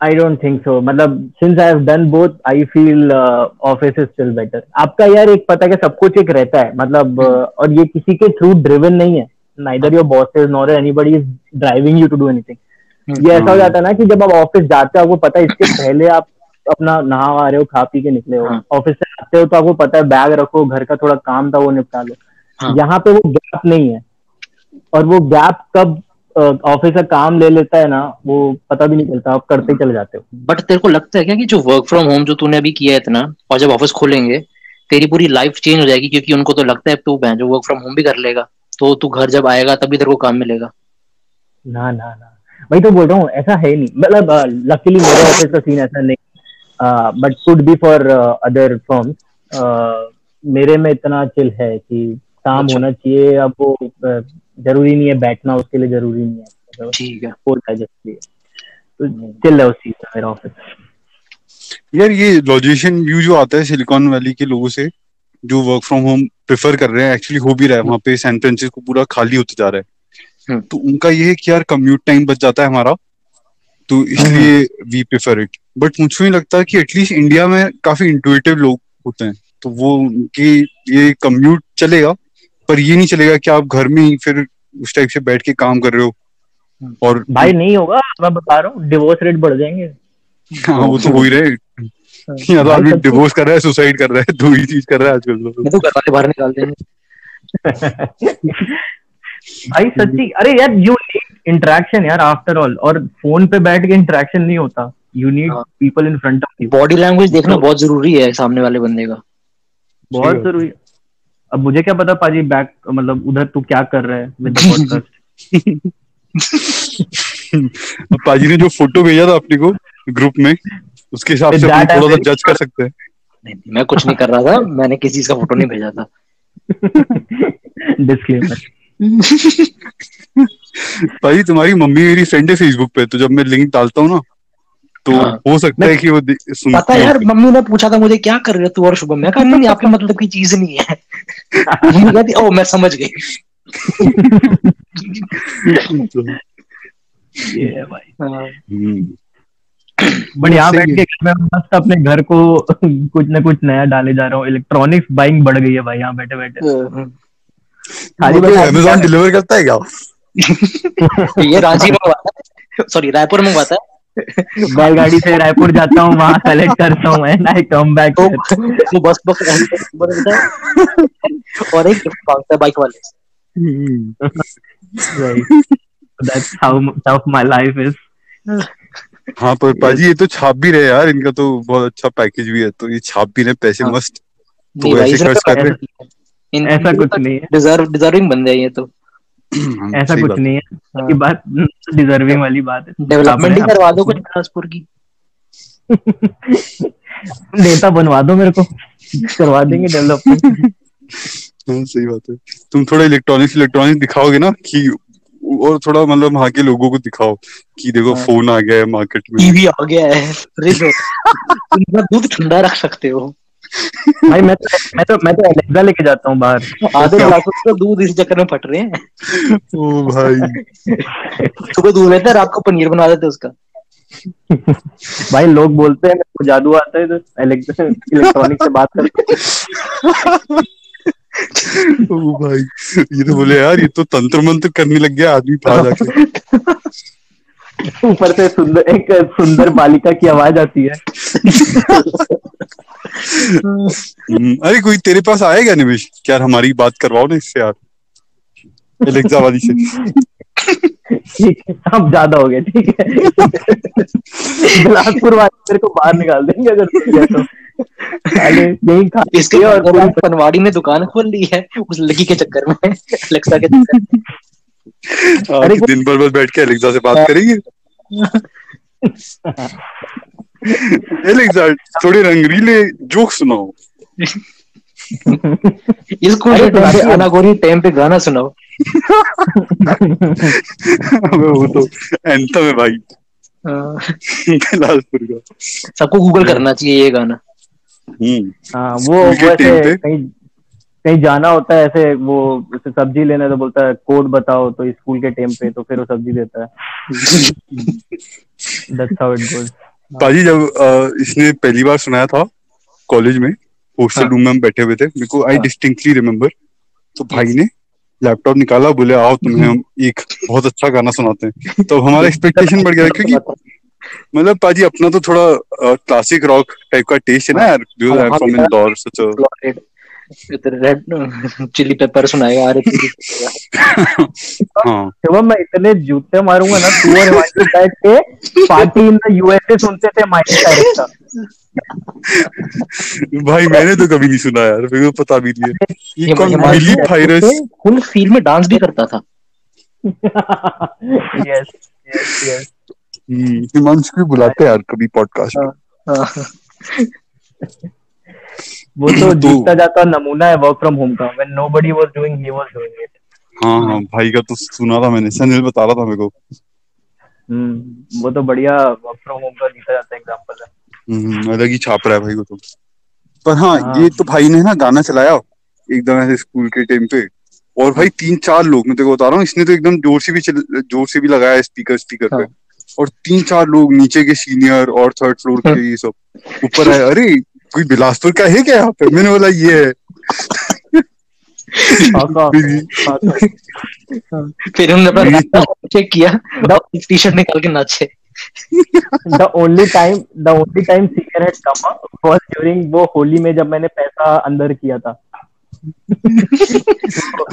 आई डोंट थिंक सो मतलब since I have done both I feel office is still better आपका यार एक पता है सब कुछ एक रहता है मतलब हम्म। uh, और ये किसी के थ्रू ड्रिवन नहीं है neither your bosses nor anybody is driving you to do anything hmm. ये ऐसा हो जाता है ना कि जब आप ऑफ़िस जाते हो आपको पता है इसके पहले आप अपना नहा आ रहे हो खा पी के निकले हो हाँ। ऑफ़िस से आते हो तो आपको पता है बैग रखो घर का थोड़ा काम था वो निपटा लो हाँ। यहाँ पे वो गैप नहीं है और वो गैप कब ऑफ़िस का काम ले लेता है ना वो पता भी नहीं चलता आप करते चले जाते हो। बट तेरे को लगता है क्या कि जो वर्क फ्रॉम होम जो तूने अभी किया है इतना और जब ऑफ़िस खोलेंगे तेरी पूरी लाइफ चेंज हो जाएगी क्योंकि उनको तो लगता है तू जो वर्क फ्रॉम होम भी कर लेगा तो तू घर जब आएगा तभी तेरे को काम मिलेगा। ना ना ना। वही तो बोल रहा हूँ ऐसा है नहीं। मतलब लकीली मेरे ऑफ़िस का सीन ऐसा नहीं। But could be for other firms मेरे में इतना चिल है कि काम अच्छा। होना चाहिए अब वो ज़रूरी नहीं है बैठना उसके लिए ज़रूरी नहीं है। मतलब ठीक है। होता है जिसके लिए। तो चिल है उस चीज़ मेरा ऑफ़िस यार ये लॉजिशियन व्यू जो आता है सिलिकॉन वैली के लोगों से जो वर्क फ्रॉम होम प्रेफर कर रहे हैं एक्चुअली हो भी रहा है। वहाँ पे सैन फ्रांसिस्को पूरा खाली होते जा रहा है। हम्म। तो उनका ये है कि यार कम्यूट टाइम बच जाता है हमारा। तो इसलिए वी प्रेफर इट बट मुझको नहीं लगता कि एटलीस्ट इंडिया में काफ़ी इंटुइटिव लोग होते हैं। तो वो उनकी ये कम्यूट चलेगा। पर ये नहीं चलेगा कि आप घर में ही फिर उस टाइप से बैठ के काम कर रहे हो और भाई नहीं होगा मैं बता रहा हूँ डिवोर्स रेट बढ़ जाएँगे। हाँ वो तो हो ही रहे या तो आदमी सच्ची- डिवोर्स कर रहा है सुसाइड कर रहा है दो ही चीज़ कर रहा है आजकल तो। मैं तो बाहर निकाल देंगे। भाई सच्ची अरे यार यू नीड इंटरेक्शन यार आफ्टर ऑल और फ़ोन पे बैठ के इंटरेक्शन नहीं होता। यू नीड हाँ। People in front of you body language देखना बहुत ज़रूरी है सामने वाले बंदे का। बहुत ज़रूरी। है। अब मुझे क्या पता पाजी बैक मतलब उधर तू क्या कर रहा है विद पॉडकास्ट अब पाजी ने जो फ़ोटो भेजा था अपने को ग्रुप में उसके हिसाब से अपन थोड़ा सा जज कर सकते हैं। नहीं मैं कुछ नहीं कर रहा था मैंने किसी चीज़ का फ़ोटो नहीं भेजा था। डिस्क्लेमर पाजी तुम्हारी मम्मी मेरी फ्रेंड है फेसबुक पे तो जब मैं लिंक डालता हूँ ना तो हाँ। हो सकता है कि वो पता यार मम्मी ने पूछा था मुझे क्या कर रहे हो तू और शुभम? मैं कहा नहीं आपके मतलब की चीज़ नहीं है। मम्मी कहती ओ मैं समझ गई। तो, ये भाई। हाँ, हम्म, बट यहाँ बैठ है। के मैं मस्त अपने घर को कुछ ना कुछ नया डाले जा रहा हूँ। इलेक्ट्रॉनिक्स बाइंग बढ़ गई है भाई यहाँ बैठे बैठे। हाँ। खाली बस तो अमेजोन डिलीवर करता है क्या? ये रांची मंगवाता है? सॉरी रायपुर मंगवाता है? बैलगाड़ी से रायपुर जाता हूँ वहाँ कलेक्ट करता हूँ एंड आई कम बैक तो तो बस बस और एक गिफ्ट माँगता है बाइक वाले से। That's how tough my life is हाँ पर पाजी ये तो छाप भी रहे यार इनका तो बहुत अच्छा पैकेज भी है तो ये छाप भी रहे पैसे हाँ। मस्त। तो ऐसे खर्च कर रहे ऐसा कुछ नहीं है। डिजर्व डिजर्विंग बंदे हैं। ये तो। हाँ, ऐसा कुछ नहीं है। ये बात डिजर्विंग वाली बात है। डेवलपमेंट ही करवा दो कुछ बिलासपुर की। नेता बनवा दो मेरे को। करवा देंगे डेवलपमेंट हाँ सही बात है। तुम थोड़ा इलेक्ट्रॉनिक्स इलेक्ट्रॉनिक्स दिखाओगे ना कि और थोड़ा मतलब वहाँ के लोगों को दिखाओ कि देखो हाँ। फ़ोन आ गया है मार्केट में। टीवी आ गया है। हो अपना दूध ठंडा रख सकते हो। भाई मैं तो मैं तो मैं तो एलेक्सा लेके जाता हूँ बाहर। आधे बिलासपुर का दूध इस चक्कर में फट रहे हैं। ओ भाई। सुबह दूध लेते हैं रात को पनीर बना देते उसका। भाई लोग बोलते हैं मेरे को जादू आता है तो इलेक्ट्रॉनिक से बात करते ओ भाई ये तो बोले यार ये तो तंत्र मंत्र करने लग गया आदमी बाहर जाके ऊपर से सुंदर एक सुंदर बालिका की आवाज़ आती है। हम्म, अरे कोई तेरे पास आएगा क्या यार हमारी बात करवाओ ना इससे यार। एलेक्सा वाली से। ठीक है अब ज़्यादा हो गया ठीक है। बिलासपुर वाले मेरे को बाहर निकाल देंगे अगर तू तो। अरे यही खा इसके और पनवाड़ी ने दुकान खोल ली है उस लड़की के चक्कर में अलेक्सा के चक्कर दिन भर बस बैठ के एलेक्सा से बात करेंगे। एलेक्सा थोड़े रंगरीले जोक सुनाओ। इसको अरे तो टाइम पे रात- अनागोरी टाइम पे गाना सुनाओ। अबे वो तो एंथम है भाई। हाँ, बिलासपुर का। सबको गूगल करना चाहिए ये गाना। हम्म। हाँ वो स्कूल के वो टाइम पे? ऐसे कहीं कहीं जाना होता है ऐसे वो जैसे सब्ज़ी लेने तो बोलता है कोड बताओ तो स्कूल के टाइम पे तो फिर वो सब्ज़ी देता है दैट्स हाउ इट गोस पाजी जब इसने पहली बार सुनाया था कॉलेज में हॉस्टल हाँ। रूम में हम बैठे हुए थे मेरे को आई। डिस्टिंक्टली रिमेम्बर तो भाई ने लैपटॉप निकाला बोले आओ तुम्हें हम एक बहुत अच्छा गाना सुनाते हैं तो हमारा एक्सपेक्टेशन बढ़ गया क्योंकि मतलब पाजी अपना तो थोड़ा क्लासिक रॉक टाइप का टेस्ट है ना यार जो फ्रॉम। इंदौर सच अ रेड चिली पेपर सुनाएगा यार हाँ। शिवम मैं इतने जूते मारूँगा ना तू और हिमांशु बैठ के पार्टी इन द यूएसए सुनते थे माइकल भाई मैंने तो कभी नहीं सुना यार मेरे को पता भी नहीं है। ये कौन मिली फाइरस फुल फ़ील्ड में डांस भी करता था। यस यस यस हिमांशु को बुलाते यार कभी पॉडकास्ट वो तो तो- जीतता जाता नमूना है वर्क फ्रॉम होम का। When nobody was doing he was doing it हाँ हाँ भाई का तो सुना था मैंने सनिल बता रहा था मेरे को। हम्म वो तो बढ़िया वर्क फ्रॉम होम का जीता जाता एग्जांपल है। हम्म, अलग ही छाप रहा है भाई को तो। पर हाँ हाँ। ये तो भाई ने ना गाना चलाया एकदम ऐसे स्कूल के टाइम पे। और भाई तीन चार लोग मैं तेरे को बता रहा हूँ इसने तो एकदम ज़ोर से भी ज़ोर से भी लगाया स्पीकर स्पीकर पे। हाँ। और तीन चार लोग नीचे के सीनियर और थर्ड फ्लोर के ये सब ऊपर है अरे कोई बिलासपुर का है क्या यहाँ पे? मैंने बोला ये है. फिर हमने अपना चेक किया टी शर्ट निकाल के नाचे। the only time the only time senior had come up was during वो होली में जब मैंने पैसा अंदर किया था।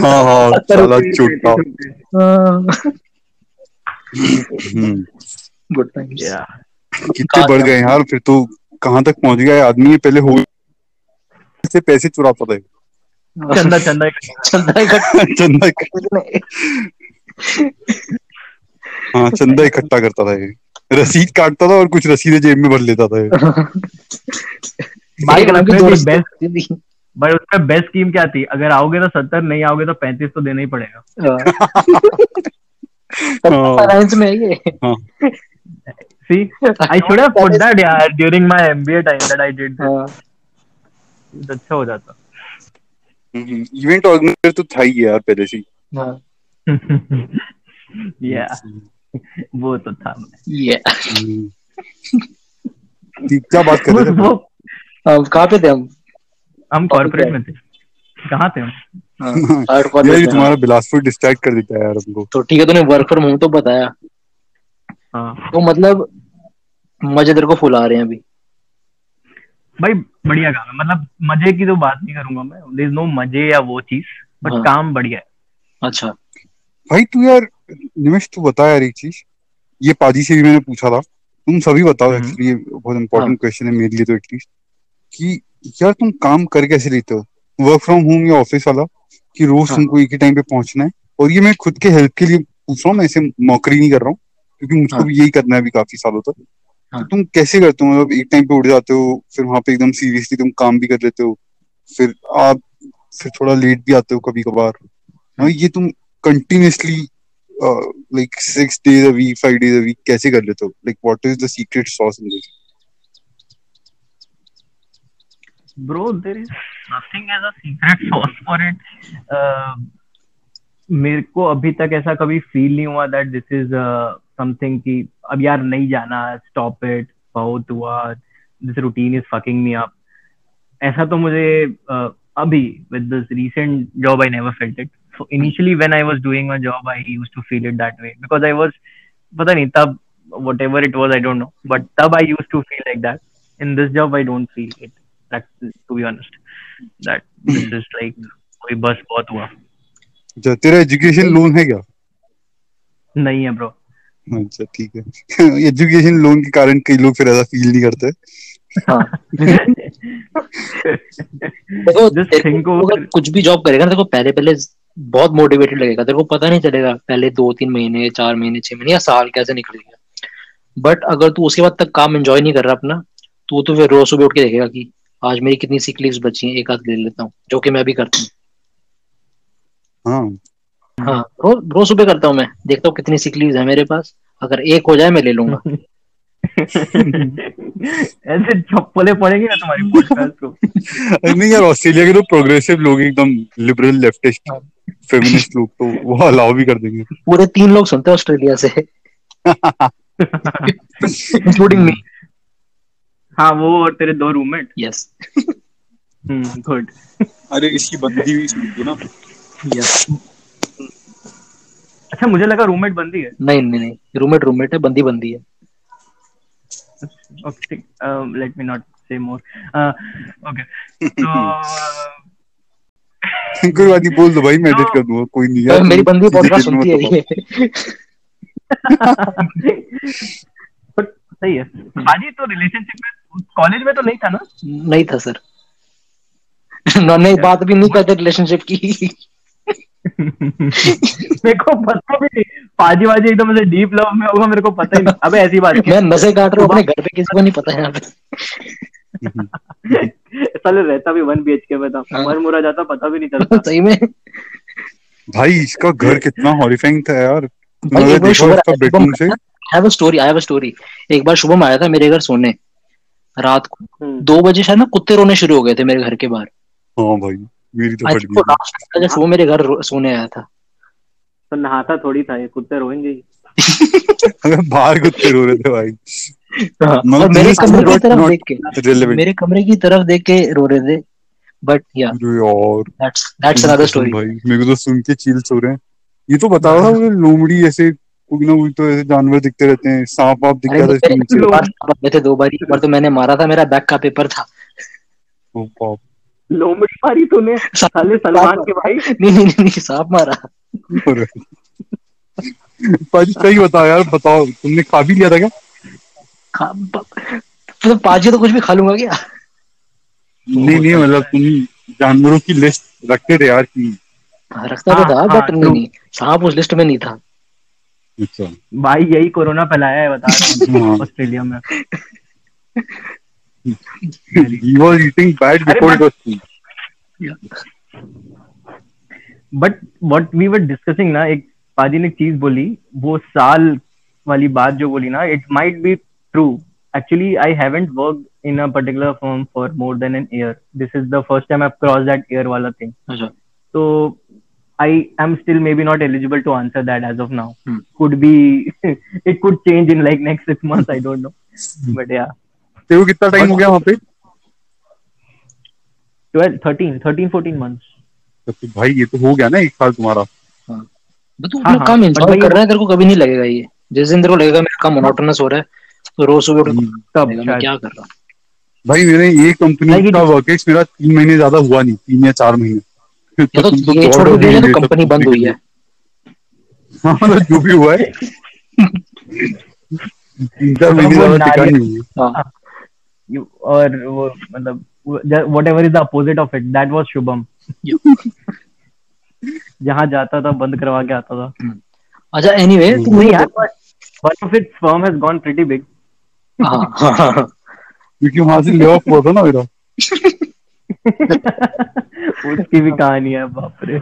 हाँ हाँ साला चोटा हम्म, गुड टाइम्स कितने बढ़ गए यार फिर तो कहाँ तक पहुँच गया है? आदमी पहले हो से पैसे चुराता था चंदा चंदा चंदा इकट्ठा। चंदा हाँ चंदा इकट्ठा करता था ये। रसीद काटता था और कुछ रसीदें जेब में भर लेता था ये। भाई बेस्ट भाई उसमें बेस्ट स्कीम क्या थी? अगर आओगे तो सत्तर नहीं आओगे तो पैंतीस तो देना ही पड़ेगा। हाँ। फाइनेंस में है ये। See I should have put that यार during my MBA time that I did हाँ, अच्छा हो जाता इवेंट ऑर्गेनाइजर तो था ही यार पहले से या वो तो था ये हम्म। ठीक, क्या बात कर रहे थे? वो हाँ, कहाँ पे थे हम? हम कॉर्पोरेट में थे। कहाँ थे हम? हाँ, यार ये तुम्हारा बिलासपुर डिस्ट्रैक्ट कर देता है यार हमको। तो ठीक है तूने वर्क फ्रॉम होम तो बताया। हाँ। तो मतलब मज़े तेरे को फुला रहे हैं अभी। हम्म। भाई बढ़िया काम है। मतलब मज़े की तो बात नहीं करूँगा मैं। देयर नो मज़े या वो चीज़ बट हाँ। काम बढ़िया है। अच्छा। भाई तू यार निमेश तू बता यार एक चीज़। ये पाजी से भी मैंने पूछा था। तुम सभी बताओ हम्म। एक्चुअली ये बहुत इंपॉर्टेंट हाँ। क्वेश्चन है मेरे लिए तो एटलीस्ट कि यार तुम काम कर कैसे लेते हो? वर्क फ्रॉम होम या ऑफ़िस वाला? कि रोज हाँ। तुमको एक ही टाइम पे पहुँचना है? और ये मैं खुद के हेल्प के लिए पूछ रहा हूँ मैं ऐसे मौकरी नहीं कर रहा हूँ। क्योंकि मुझको हाँ। भी यही करना है अभी काफ़ी सालों तक। तो हाँ। तुम कैसे करते हो? मतलब एक टाइम पे उठ जाते हो फिर वहाँ पे एकदम सीरियसली तुम काम भी कर लेते हो फिर आप फिर थोड़ा लेट भी आते हो कभी कभार हाँ। ये तुम continuously like six days a week five days a week कैसे कर लेते हो? Like what is the secret sauce in this bro there is nothing as a secret sauce for it. uh, मेरे को अभी तक ऐसा कभी फील नहीं हुआ दैट दिस इज़ समथिंग कि अब यार नहीं जाना स्टॉप इट बहुत हुआ this routine is fucking me up ऐसा तो मुझे uh, अभी with this recent job I never felt it so initially when I was doing a job I used to feel it that way because I was पता नहीं तब what it was I don't know but तब I use to feel like that in this job I don't feel it that to be honest that this is like कोई बस बहुत हुआ। जो तेरा एजुकेशन लोन है क्या? नहीं है ब्रो अच्छा ठीक है। एजुकेशन लोन के कारण कई लोग फिर ऐसा फील नहीं करते। हाँ। देखो अगर कुछ भी जॉब करेगा ना तेरे को पहले पहले बहुत मोटिवेटेड लगेगा। तेरे को पता नहीं चलेगा पहले दो तीन महीने चार महीने छह महीने या साल कैसे निकलेगा बट अगर तू उसके बाद तक काम एंजॉय नहीं कर रहा अपना तो तो फिर रोज सुबह उठ के देखेगा कि आज मेरी कितनी सिक लीव्स बची हैं एक हाथ ले लेता हूँ जो कि मैं भी करता हूँ। हाँ। हाँ रोज रोज सुबह करता हूँ मैं। देखता हूँ कितनी सिक लीव्स है मेरे पास। अगर एक हो जाए मैं ले लूँगा। ऐसे चप्पले पड़ेंगे ना तुम्हारी पॉडकास्ट को नहीं यार ऑस्ट्रेलिया के तो प्रोग्रेसिव लोग एकदम लिबरल लेफ्टिस्ट फेमिनिस्ट लोग तो वो अलाउ भी कर देंगे। पूरे तीन लोग सुनते हैं ऑस्ट्रेलिया से। इंक्लूडिंग मी हाँ वो और तेरे दो रूममेट यस गुड अरे इसकी बंदी हुई सुनती ना। यस अच्छा मुझे लगा रूममेट बंदी है। नहीं नहीं नहीं रूममेट रूममेट है बंदी बंदी है। Okay um, let me not say more. Uh, okay so कोई बात नहीं बोल दो भाई मैं एडिट कर दूँगा कोई नहीं यार मेरी बंदी पॉडकास्ट सुनती है। ये but सही है। बाजी तो रिलेशनशिप में कॉलेज में तो नहीं था ना? नहीं था सर नहीं बात भी नहीं करते रिलेशनशिप की। मेरे को पता भी नहीं। पाजी वाजी एकदम ऐसे डीप लव में होगा मेरे को पता ही नहीं। अबे ऐसी बात मैं नशे काट रहा हूँ अपने घर पे किसी को नहीं पता है यहाँ पे। साले रहता भी वन बीएचके में था। हाँ। मर मुरा जाता पता भी नहीं चलता। सही में। भाई इसका घर कितना हॉरिफाइंग था यार। बार देखा शुभम इसका बेडरूम से। I have a story I have a story एक बार शुभम आया था मेरे घर सोने। रात को। हम्म। दो बजे शायद ना कुत्ते रोने शुरू हो गए थे मेरे घर के बाहर। हाँ भाई। मेरी तो फट वो गई था मेरे घर सोने आया था। तो नहाता थोड़ी था ये कुत्ते रोएँगे ही। अबे बाहर कुत्ते रो रहे थे भाई। हाँ, मतलब मेरे कमरे की तरफ़ देख के relevant मेरे कमरे की तरफ़ देख के रो रहे थे बट या यार। दैट्स दैट्स अनदर स्टोरी भाई मेरे को तो सुन के चील्स हो रहे हैं। ये तो बता रहा वो लोमड़ी ऐसे कोई ना कोई तो ऐसे जानवर दिखते रहते हैं सांप वाप दिख गया था दो बार दो बार बार तो मैंने मारा था मेरा बैक का पेपर था। ओ बाप। लोमड़ी मारी तूने? साले सलमान के भाई? नहीं नहीं नहीं, सांप मारा। भाई सही बता यार बताओ तुमने खा भी लिया था क्या? खा तो पाजी तो कुछ भी खा लूँगा क्या? नहीं नहीं मतलब तुम जानवरों की लिस्ट रखते थे यार की हाँ, रखता तो हाँ, था हाँ, बट नहीं सांप उस लिस्ट में नहीं था। अच्छा। भाई यही कोरोना फैलाया है बता रहा हूँ। हाँ। ऑस्ट्रेलिया में। he was eating bad before it was cool. But what we were discussing ना एक पाजी ने एक चीज़ बोली वो साल वाली बात जो बोली ना it might be true actually I haven't work in a particular firm for more than an year this is the first time I cross that year वाला थिंग अच्छा so I am still maybe not eligible to answer that as of now. Hmm. Could be it could change in like next six months. I don't know, but yeah, तेरे को कितना time हो गया वहाँ पे? 12, 13, 13, 14 months. तो भाई ये तो हो गया ना एक साल तुम्हारा। बट तू हाँ, अपना हाँ, काम एंजॉय कर रहा है तेरे को कभी नहीं लगेगा ये। जिस दिन तेरे को लगेगा मेरा काम मोनोटोनस हो रहा है तो रोज सुबह उठ तब मैं क्या कर रहा हूँ? भाई मेरे ये कंपनी का वर्क मेरा तीन महीने ज़्यादा हुआ नहीं तीन या चार महीने। या तो ये छोड़ हो, तो कंपनी बंद हुई है। हाँ मतलब जो भी हुआ है। तीन चार महीने ज़्यादा टिका नहीं हुआ हाँ। You और वो मतलब whatever is the opposite of it that was Shubham जहाँ जाता था बंद करवा के आता था। अच्छा एनीवे नहीं यार but one of its firm has gone pretty big. हाँ। हाँ हाँ, हाँ क्योंकि वहाँ से ले ऑफ़ हुआ था ना मेरा। उसकी भी कहानी है बाप रे।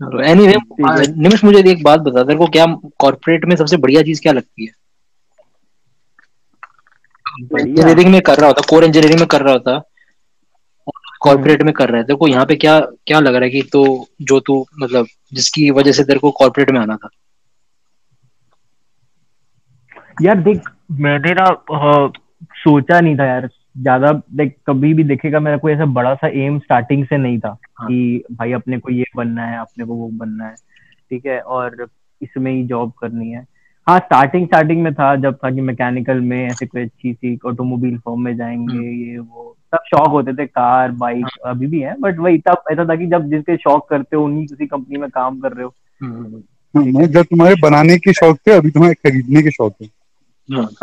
चलो एनीवे निमिष मुझे एक बात बता तेरे को क्या कॉर्पोरेट में सबसे बढ़िया चीज़ क्या लगती है? इंजीनियरिंग में कर रहा होता कोर इंजीनियरिंग में कर रहा होता कॉर्पोरेट में कर रहा है। तेरे को यहाँ पे क्या क्या लग रहा है कि तो जो तू मतलब जिसकी वजह से तेरे को कॉर्पोरेट में आना था। यार देख मैंने ना सोचा नहीं था यार। ज़्यादा देख कभी भी देखेगा मेरा कोई ऐसा बड़ा सा एम स्टार्टिंग से नहीं था हाँ। कि भाई अपने को ये बनना है अपने को वो बनना है। ठीक है और इसमें ही जॉब करनी है। हाँ स्टार्टिंग स्टार्टिंग में था जब था कि मैकेनिकल में ऐसे कोई अच्छी सी ऑटोमोबाइल फॉर्म में जाएँगे हम्म। ये वो। सब शौक होते थे कार बाइक अभी भी है बट वही तब ऐसा था कि जब जिसके शौक करते हो उन्हीं किसी कंपनी में काम कर रहे हो। हम्म, जब तुम्हारे बनाने के शौक थे अभी तुम्हें खरीदने के शौक है। हाँ,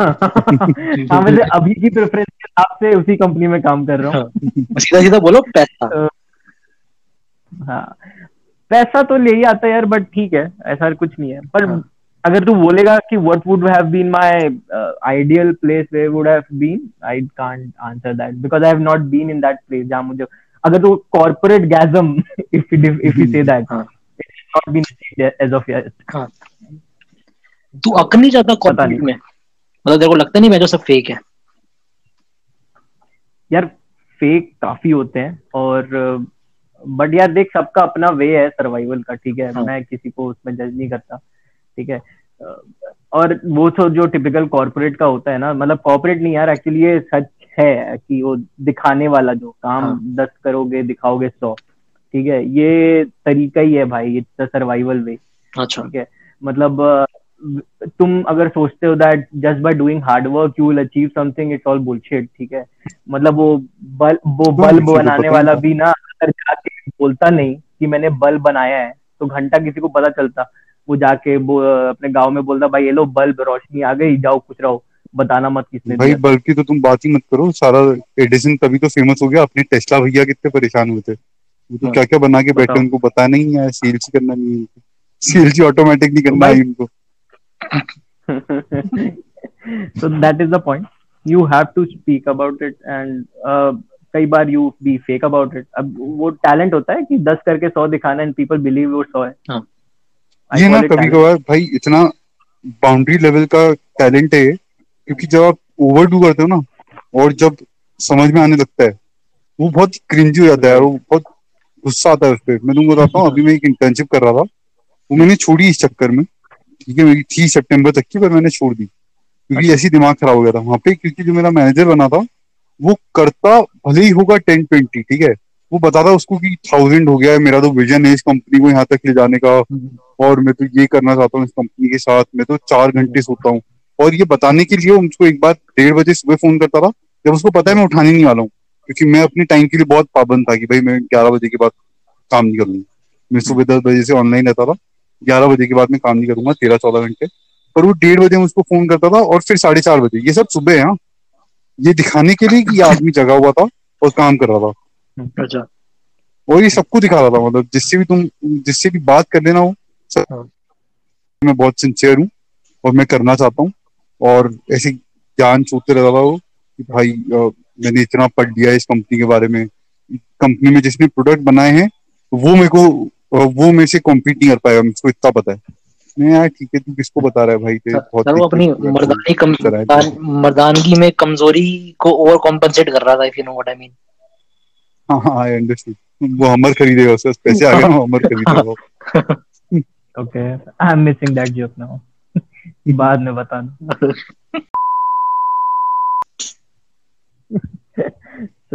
हाँ वैसे अभी की प्रेफरेंस के हिसाब से उसी कंपनी में काम कर रहा हूँ। हाँ। सीधा सीधा बोलो पैसा। हाँ। पैसा तो ले ही आता है यार बट ठीक है ऐसा कुछ नहीं है। पर हाँ। अगर तू बोलेगा कि what would have been my ideal place where would have been I can't answer that because I have not been in that place जहाँ मुझे अगर तू corporate गैजम if if you say that not been age of yet. हाँ. तू अक नहीं जाता corporate में? मतलब तेरे को लगता नहीं मैं जो सब फेक है? यार फेक काफ़ी होते हैं और बट यार देख सबका अपना वे है सर्वाइवल का ठीक है? हाँ। मैं किसी को उसमें जज नहीं करता। ठीक है? और वो तो जो टिपिकल कॉर्पोरेट का होता है ना मतलब कॉर्पोरेट नहीं यार एक्चुअली ये सच है कि वो दिखाने वाला जो काम हाँ। दस करोगे दिखाओगे सौ। ठीक है? ये तरीका ही है भाई इट्स सर्वाइवल वे अच्छा। ठीक है? मतलब तुम अगर सोचते हो that just by doing hard work you will achieve something it's all bullshit ठीक है? मतलब वो बल वो तो बल्ब बनाने वाला भी ना अगर जाके बोलता नहीं कि मैंने बल्ब बनाया है तो घंटा किसी को पता चलता। वो जाके वो अपने गाँव में बोलता भाई ये लो बल्ब रोशनी आ गई जाओ कुछ रहो बताना मत किसने भाई बल्ब की तो तुम बात ही मत करो सारा एडिसन तभी तो फ़ेमस हो गया अपने टेस्ला भैया कितने परेशान हुए थे। वो तो हाँ। क्या क्या बना के बैठे उनको पता नहीं है सेल्स करना नहीं है। सेल्स ऑटोमेटिक नहीं करना है so that is the point. You have to speak about it and uh, कई बार you be fake about it अब वो टैलेंट होता है कि दस करके सौ दिखाना एंड पीपल बिलीव वो सौ है। हाँ। ये ना कभी कभार भाई इतना बाउंड्री लेवल का टैलेंट है क्योंकि जब आप ओवर डू करते हो ना और जब समझ में आने लगता है वो बहुत क्रिंजी हो जाता है वो बहुत गुस्सा आता है उस पर मैं तुमको बताता हूँ अभी मैं एक इंटर्नशिप कर रहा था वो मैंने छोड़ी इस चक्कर में ठीक है मेरी थी सितंबर तक की पर मैंने छोड़ दी क्योंकि ऐसी दिमाग खराब हो गया था वहाँ पे क्योंकि जो मेरा मैनेजर बना था वो करता भले ही होगा टेन ट्वेंटी ठीक है वो बताता उसको कि थाउज़ेंड हो गया है, मेरा तो विजन है इस कंपनी को यहाँ तक ले जाने का। और मैं तो ये करना चाहता हूँ इस कंपनी के साथ, मैं तो चार घंटे सोता हूँ। और ये बताने के लिए मुझको एक बार डेढ़ बजे सुबह फ़ोन करता था। जब उसको पता है मैं उठाने नहीं वाला हूँ, क्योंकि मैं अपने टाइम के लिए बहुत पाबंद था कि भाई मैं ग्यारह बजे के बाद काम नहीं करूँगा। मैं सुबह दस बजे से ऑनलाइन रहता था, ग्यारह बजे के बाद मैं काम नहीं करूँगा, तेरह चौदह घंटे। पर वो डेढ़ बजे मुझको फ़ोन करता था और फिर साढ़े चार बजे। ये सब सुबह है हाँ। ये दिखाने के लिए कि आदमी जगा हुआ था और काम कर रहा था। अच्छा। ये सबको दिखा रहा था मतलब जिससे भी तुम जिससे भी बात कर लेना हो सब हाँ। मैं बहुत सिंसियर हूँ और मैं करना चाहता हूँ। और ऐसे ज्ञान चूते रहता था वो कि भाई मैंने इतना पढ़ लिया इस कंपनी के बारे में। कंपनी में जिसने प्रोडक्ट बनाए हैं वो मेरे को वो मेरे से कॉम्पीट नहीं कर पाएगा मुझको इतना पता है। मैं यार ठीक है तू किसको बता रहा है भाई? तेरे बहुत सर वो अपनी मर्दानी कम है। मर्दानगी में कमज़ोरी को ओवर कॉम्पनसेट कर रहा था if you know what I mean हाँ हाँ आई अंडरस्टूड वो हमर खरीदेगा उसके पास आ गए ना वो हमर खरीदेगा okay I am missing that joke now बाद में बताना।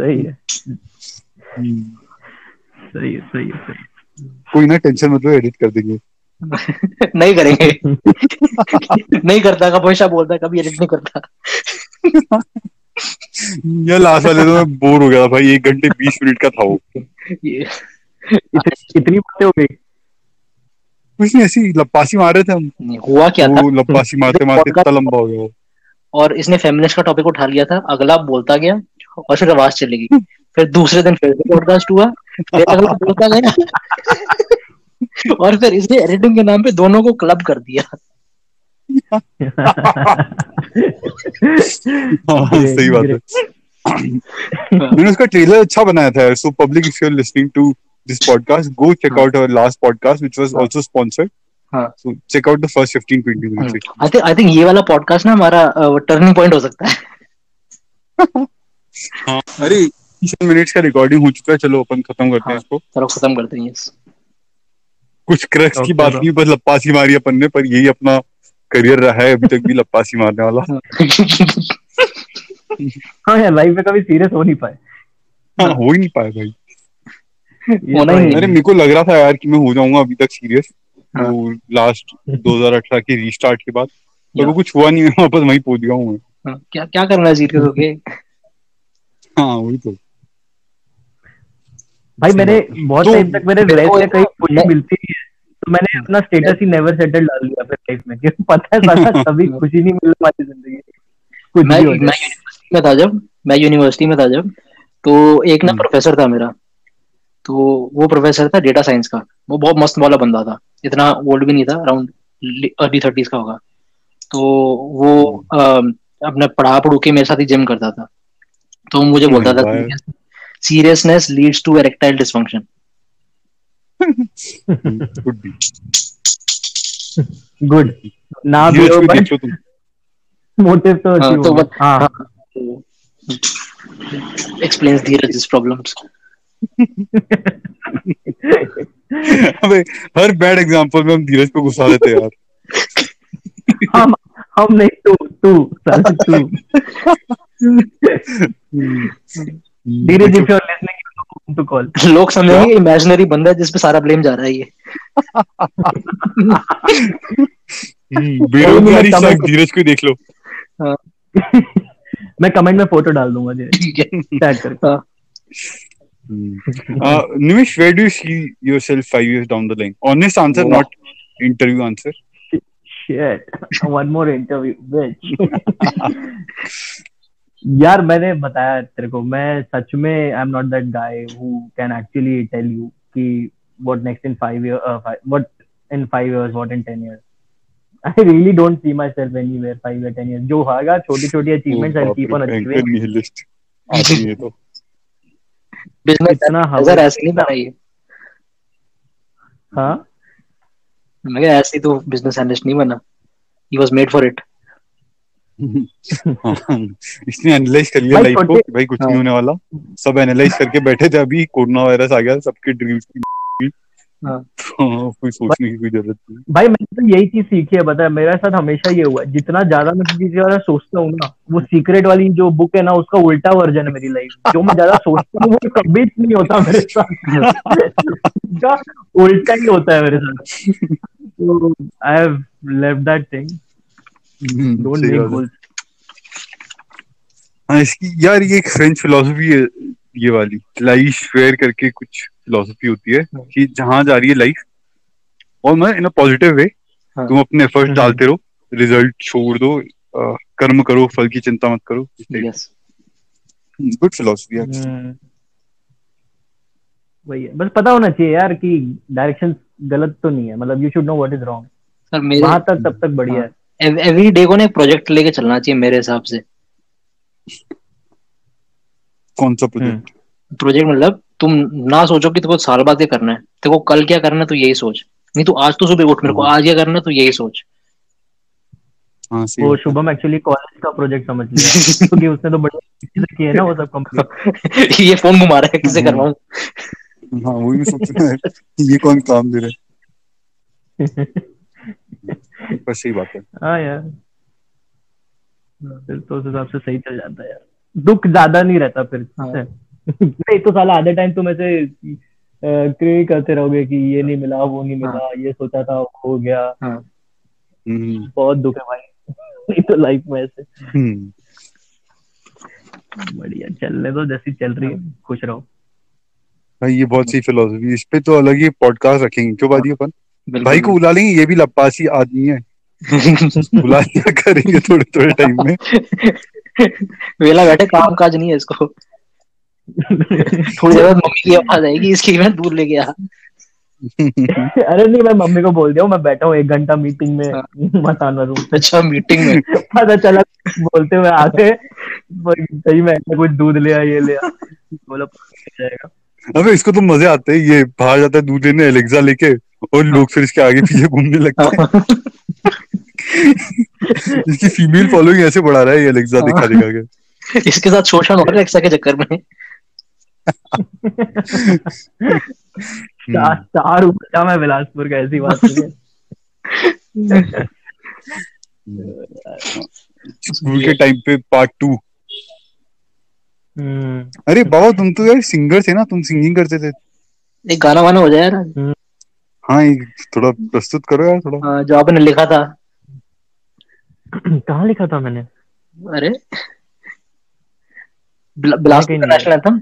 सही है। सही है सही है सही कोई ना टेंशन मतलब एडिट कर देंगे। नहीं करेंगे। नहीं करता कभी हमेशा बोलता कभी एडिट नहीं करता। ये लास्ट वाले तो मैं बोर हो गया था भाई एक घंटे बीस मिनट का था वो। इतनी इतनी बातें हो गई। कुछ नहीं ऐसी लप्पासी मार रहे थे हम। हुआ क्या था? वो लप्पासी मारते मारते इतना लंबा हो गया और इसने फेमिनिस्ट का टॉपिक उठा लिया था अगला बोलता गया और फिर आवाज़ चली गई फिर दूसरे दिन फिर पॉडकास्ट हुआ फिर अगला बोलता गया। और फिर इसने एडिटिंग के नाम पे दोनों को क्लब कर दिया। हाँ सही बात है। मैंने उसका ट्रेलर अच्छा बनाया था so public if you are listening to this podcast go check out our last podcast which was also sponsored हाँ। So check out the first 15 20 minutes I think I think ये वाला पॉडकास्ट ना हमारा turning point हो सकता है। हाँ। अरे 30 मिनट्स का रिकॉर्डिंग हो चुका है चलो अपन खत्म करते हैं हाँ। इसको। चलो खत्म करते हैं. कुछ क्रक्स की बात नहीं बस लप्पासी मारी अपन ने पर यही अपना करियर रहा है अभी तक भी लप्पासी मारने वाला। हाँ यार लाइफ में कभी सीरियस हो नहीं पाए। हाँ हो ही नहीं पाया भाई। होना तो ही अरे मेरे को लग रहा था यार कि मैं हो जाऊँगा अभी तक सीरियस। वो लास्ट 2018 के रीस्टार्ट के बाद। पर वो कुछ हुआ नहीं मैं वापस वहीं पहुँच गया हूँ मैं। हाँ, क्या क्या करना है सीरियस होके? हाँ वही तो। भाई मैंने बहुत तो टाइम तक मेरे को में कहीं खुशी मिलती है तो मैंने अपना स्टेटस ही नेवर सेटल डाल दिया फिर लाइफ में क्योंकि पता है साला कभी खुशी नहीं मिलने वाली ज़िंदगी। में। कुछ मैं भी मैं यूनिवर्सिटी में था जब मैं यूनिवर्सिटी में था जब तो एक ना हम्म। प्रोफेसर था मेरा। तो वो प्रोफेसर था डेटा साइंस का। वो बहुत मस्त वाला बंदा था। इतना ओल्ड भी नहीं था अराउंड अर्ली थर्टीज का होगा। तो वो अपने पढ़ा पढ़ू के मेरे साथ ही जिम करता था। तो मुझे बोलता था seriousness leads to erectile dysfunction good भी गुड ना भी धीरज हो को बट मोटिव तो हाँ, अचीव तो हो हाँ एक्सप्लेन्स धीरज प्रॉब्लम्स अबे हर बैड एग्जांपल में हम धीरज पे घुसा देते हैं यार। हम हम नहीं तू तू साला तू। धीरज इफ़ यू आर लोग समझेंगे इमेजिनरी बंदा जिस पे सारा ब्लेम जा रहा है ये। धीरज को देख लो। हाँ। मैं कमेंट में फ़ोटो डाल दूँगा जी। ठीक Nimish where do you see yourself 5 years down the line honest answer not interview answer one more interview यार मैंने बताया तेरे को मैं सच में I am not that guy who can actually tell you कि what next in five year what in five years what in ten years I really don't see my self anywhere five या ten years जो होगा छोटी छोटी achievements I keep on achieving आदमी है तो business इतना हवा ऐसे नहीं बनाई है। हाँ? मैं ऐसे तो बिज़नेस एनालिस्ट नहीं बना. He was made for it इसने एनालाइज कर लिया लाइफ को कि भाई कुछ हाँ। नहीं होने वाला। सब एनालाइज करके बैठे थे अभी कोरोना वायरस आ गया सबके ड्रीम्स की हाँ। तो कोई सोचने की कोई ज़रूरत नहीं। भाई मैंने तो यही चीज़ सीखी है बता मेरे साथ हमेशा ये हुआ है जितना ज़्यादा मैं किसी सोचता हूँ ना वो सीक्रेट वाली जो बुक है ना उसका उल्टा वर्जन है मेरी लाइफ जो मैं ज़्यादा सोचता हूँ वो कभी नहीं होता मेरे साथ। उल्टा ही होता है मेरे साथ। I have left that thing don't make goals हाँ इसकी यार ये एक फ्रेंच फिलोसफी है ये वाली लाइफ फेयर करके कुछ फिलोसफी होती है हाँ। कि जहाँ जा रही है लाइफ और मैं इन अ पॉजिटिव वे हाँ। तुम अपने एफर्ट हम्म। डालते रहो रिज़ल्ट छोड़ दो अ, कर्म करो फल की चिंता मत करो गुड फिलोसफी है हम्म। वही है बस पता होना चाहिए यार कि डायरेक्शन गलत तो नहीं है मतलब you should know what is wrong sir मेरे वहाँ तक तब तक बढ़िया है एवरी डे को ना एक प्रोजेक्ट लेके चलना चाहिए मेरे हिसाब से। कौन सा हम्म। प्रोजेक्ट प्रोजेक्ट मतलब तुम ना सोचो कि तुमको साल बाद क्या करना है। तेरे को कल क्या करना है तो यही सोच। नहीं तो आज तो सुबह उठ मेरे को हाँ। आज क्या करना है तो यही सोच। हाँ वो शुभम एक्चुअली कॉलेज का प्रोजेक्ट समझ लिया। क्योंकि उसने तो की है ना वो सब कंप्लीट ये फ़ोन घुमा रहा है किसे हम्म। करवाऊं? हाँ वही मैं सोच रहा है ये कौन काम दे रहा है? पर सही बात है। हाँ यार। फिर तो उस हिसाब से सही चल जाता है यार। दुख ज़्यादा नहीं रहता फिर हाँ। नहीं तो साला आधे टाइम तुम ऐसे क्रिएट करते रहोगे कि ये नहीं मिला वो नहीं मिला हाँ। ये सोचा था वो हो गया। हाँ। हम्म, बहुत दुख है भाई। नहीं तो लाइफ में ऐसे। हम्म। बढ़िया चलने दो जैसी चल रही है खुश रहो। ये बहुत सही फिलोसफी इस पे तो अलग ही पॉडकास्ट रखेंगे। क्यों बात अपन? बिल्कुल भाई को बुला लेंगे ये भी लप्पासी आदमी है। बुला लिया करेंगे थोड़े थोड़े टाइम में। वेला बैठे काम काज नहीं है इसको। थोड़ी देर मम्मी की आवाज़ आएगी इसके लिए मैं दूर लेके आ अरे नहीं मैं मम्मी को बोल दिया मैं बैठा हूँ एक घंटा मीटिंग में मताना रूम अच्छा मीटिंग में। पता चला बोलते हुए आ गए पर सही में कुछ दूध ले आ ये ले आ बोला जाएगा। अबे इसको तो मज़े आते हैं ये बाहर जाता है दूध लेने एलेक्सा लेके। और लोग फिर इसके आगे पीछे घूमने लगते हैं। इसकी फीमेल फॉलोइंग ऐसे बढ़ा रहा है ये एलेक्सा दिखा दिखा के इसके साथ शोषण हो रहा है एक्सा के चक्कर में। चार चार उठा मैं बिलासपुर का ऐसी बात स्कूल के टाइम पे पार्ट टू हम्म, अरे बाबा तुम तो यार सिंगर थे ना तुम सिंगिंग करते थे। एक गाना वाना हो जाए यार। आज। हाँ थोड़ा प्रस्तुत करो यार थोड़ा। हाँ, जो आपने लिखा था। कहाँ लिखा था मैंने? अरे बिला- बिलासपुर कहीं का नहीं नेशनल एंथम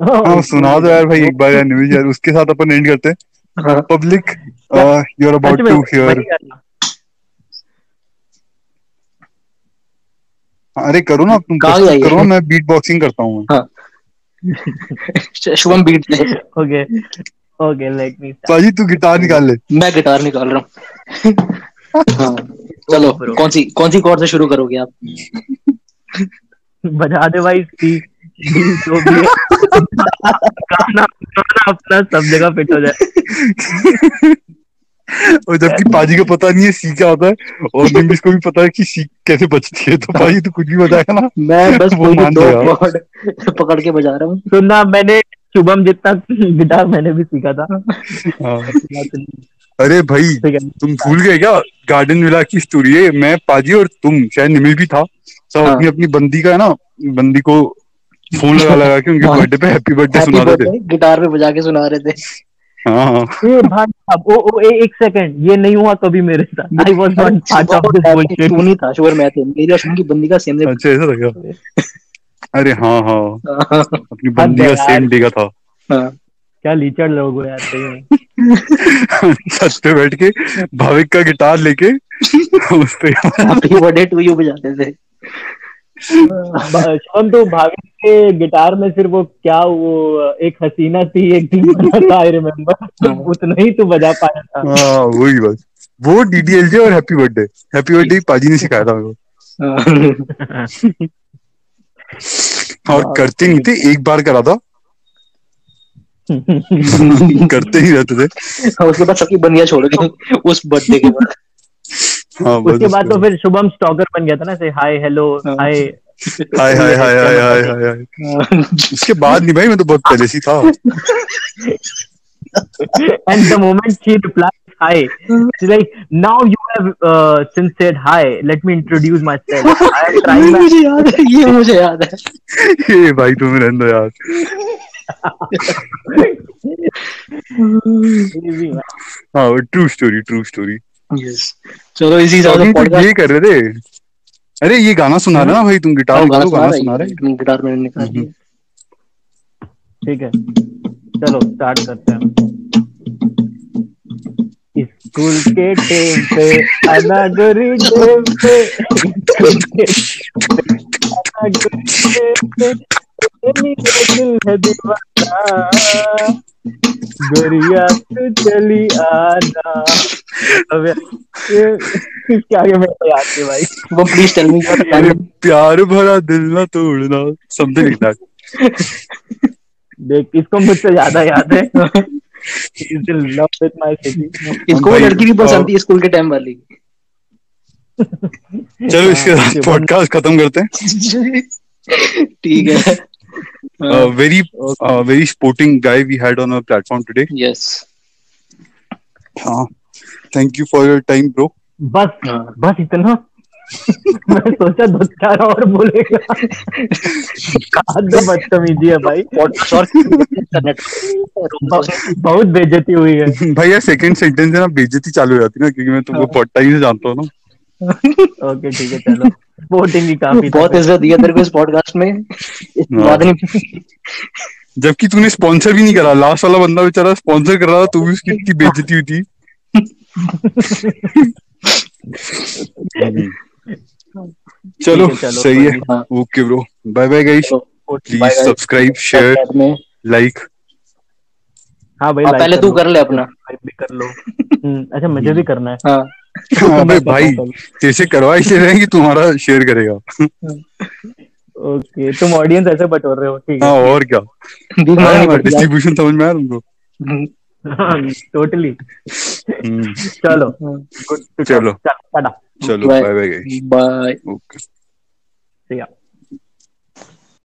हाँ सुना दो यार भाई एक बार यार न्यूज़ यार उसके साथ अपन एंड करते हैं। हाँ, public you are about to hear अरे करो ना तुम करो मैं बीट बॉक्सिंग करता हूँ। Shubham beat okay. Okay let me पाजी तू गिटार निकाल ले। मैं गिटार निकाल रहा हूँ। हाँ, चलो कौन सी कौन सी कॉर्ड से शुरू करोगे आप? बजा दे भाई सी डी जो भी है। गाना गाना अपना सब जगह फिट हो जाए। और जबकि पाजी को पता नहीं है सी क्या होता है और निम्बिस को भी पता है कि सी कैसे बचती है तो पाजी तू कुछ भी बताएगा ना। मैं बस वो मान दो पकड़ के बजा रहा हूँ। सुनना मैंने शुभम जितना गिटार मैंने भी सीखा था। हाँ। अरे भाई तुम भूल गए क्या? गार्डन विला की स्टोरी है। मैं पाजी और तुम शायद निमिल भी था। सब हाँ। अपनी अपनी बंदी का है ना बंदी को फ़ोन लगा लगा के उनके हाँ। बर्थडे पे हैप्पी बर्थडे सुना रहे थे। गिटार पे बजा के सुना रहे थे। हाँ हाँ। ए भाई साहब ओ ओ ए, एक सेकंड ये नहीं हुआ कभी मेरे साथ। I was not part of this bullshit तू नहीं था शुगर मैं थे। मेरी और की बंदी का सेम अच्छा ऐसा लगा अरे हाँ हाँ। हाँ अपनी बंदी का सेम डे का था। क्या लीचड़ लोग हो यार सही में। छत पे बैठ के भाविक का गिटार लेके उस पे हैप्पी बर्थडे टू यू बजाते थे। शुभम तो भाभी के गिटार में सिर्फ़ वो क्या वो एक हसीना थी एक था आई रिमेम्बर उतना ही तू बजा पाया था। हाँ वही बस वो डीडीएलजे और हैप्पी बर्थडे हैप्पी बर्थडे पाजी ने सिखाया था मेरे को। हाँ। और हाँ, करते नहीं थे एक बार करा था। करते ही रहते थे। हाँ, उसके बाद सबकी बनिया छोड़ गई हाँ। उस बर्थडे के बाद। हाँ, उसके बाद तो फिर शुभम स्टॉकर बन गया था ना से हाय हेलो हाय हाय हाय हाय हाय हाय हाय उसके बाद नहीं भाई मैं तो बहुत पहले से था। And the moment she reply hi. She's like now you have uh, since said hi let me introduce myself. I am trying मुझे याद है ये मुझे याद है। ये भाई तुम रहने दो यार। हाँ true story true story yes चलो इसी तो पॉडकास्ट ये कर रहे थे? अरे ये गाना सुना रहे ना भाई तुम गिटार गाना सुना सुना है रहे? गिटार मैंने निकाल लिया ठीक है। चलो स्टार्ट करते हैं। स्कूल के टाइम पे अनागरी टाइम पे है गोरिया तू चली आना। अब ये इसके आगे मेरे याद नहीं भाई। वो प्लीज़ टेल मी प्यार भरा दिल ना तोड़ना समथिंग लाइक दैट देख इसको मुझसे ज़्यादा याद है। चलो इसके पॉडकास्ट खत्म करते हैं। ठीक है। Very very sporting guy we had on platform today yes thank you for your time bro बस बस इतना। मैं सोचा दो चार और बोलेगा। कहा तो बदतमीजी है भाई। पॉडकास्ट और इंटरनेट बहुत बेइज्जती हुई है। भाई यार सेकंड सेंटेंस है ना बेइज्जती चालू हो जाती है ना क्योंकि मैं तुमको बहुत टाइम से जानता हूँ ना। ओके ठीक है चलो। वोटिंग की काफ़ी बहुत इज़्ज़त दिया तेरे को इस पॉडकास्ट में। नहीं। जबकि तूने स्पॉन्सर भी नहीं करा। लास्ट वाला बंदा बेचारा स्पॉन्सर कर रहा था तू भी उसकी इतनी बेइज्जती हुई थी। चलो है, सही है। हाँ। Okay bro bye bye guys please subscribe share like हाँ भाई हाँ, पहले तू कर ले अपना। भी कर लो। हम्म, अच्छा मुझे भी करना है। हाँ। अबे भाई जैसे करवा इसलिए रहे हैं कि तुम्हारा शेयर करेगा। ओके तुम ऑडियंस ऐसे बटोर रहे हो ठीक हाँ। है और क्या? पड़ती है डिस्ट्रीब्यूशन समझ में आया तुमको? टोटली चलो चलो चलो bye bye bye okay see ya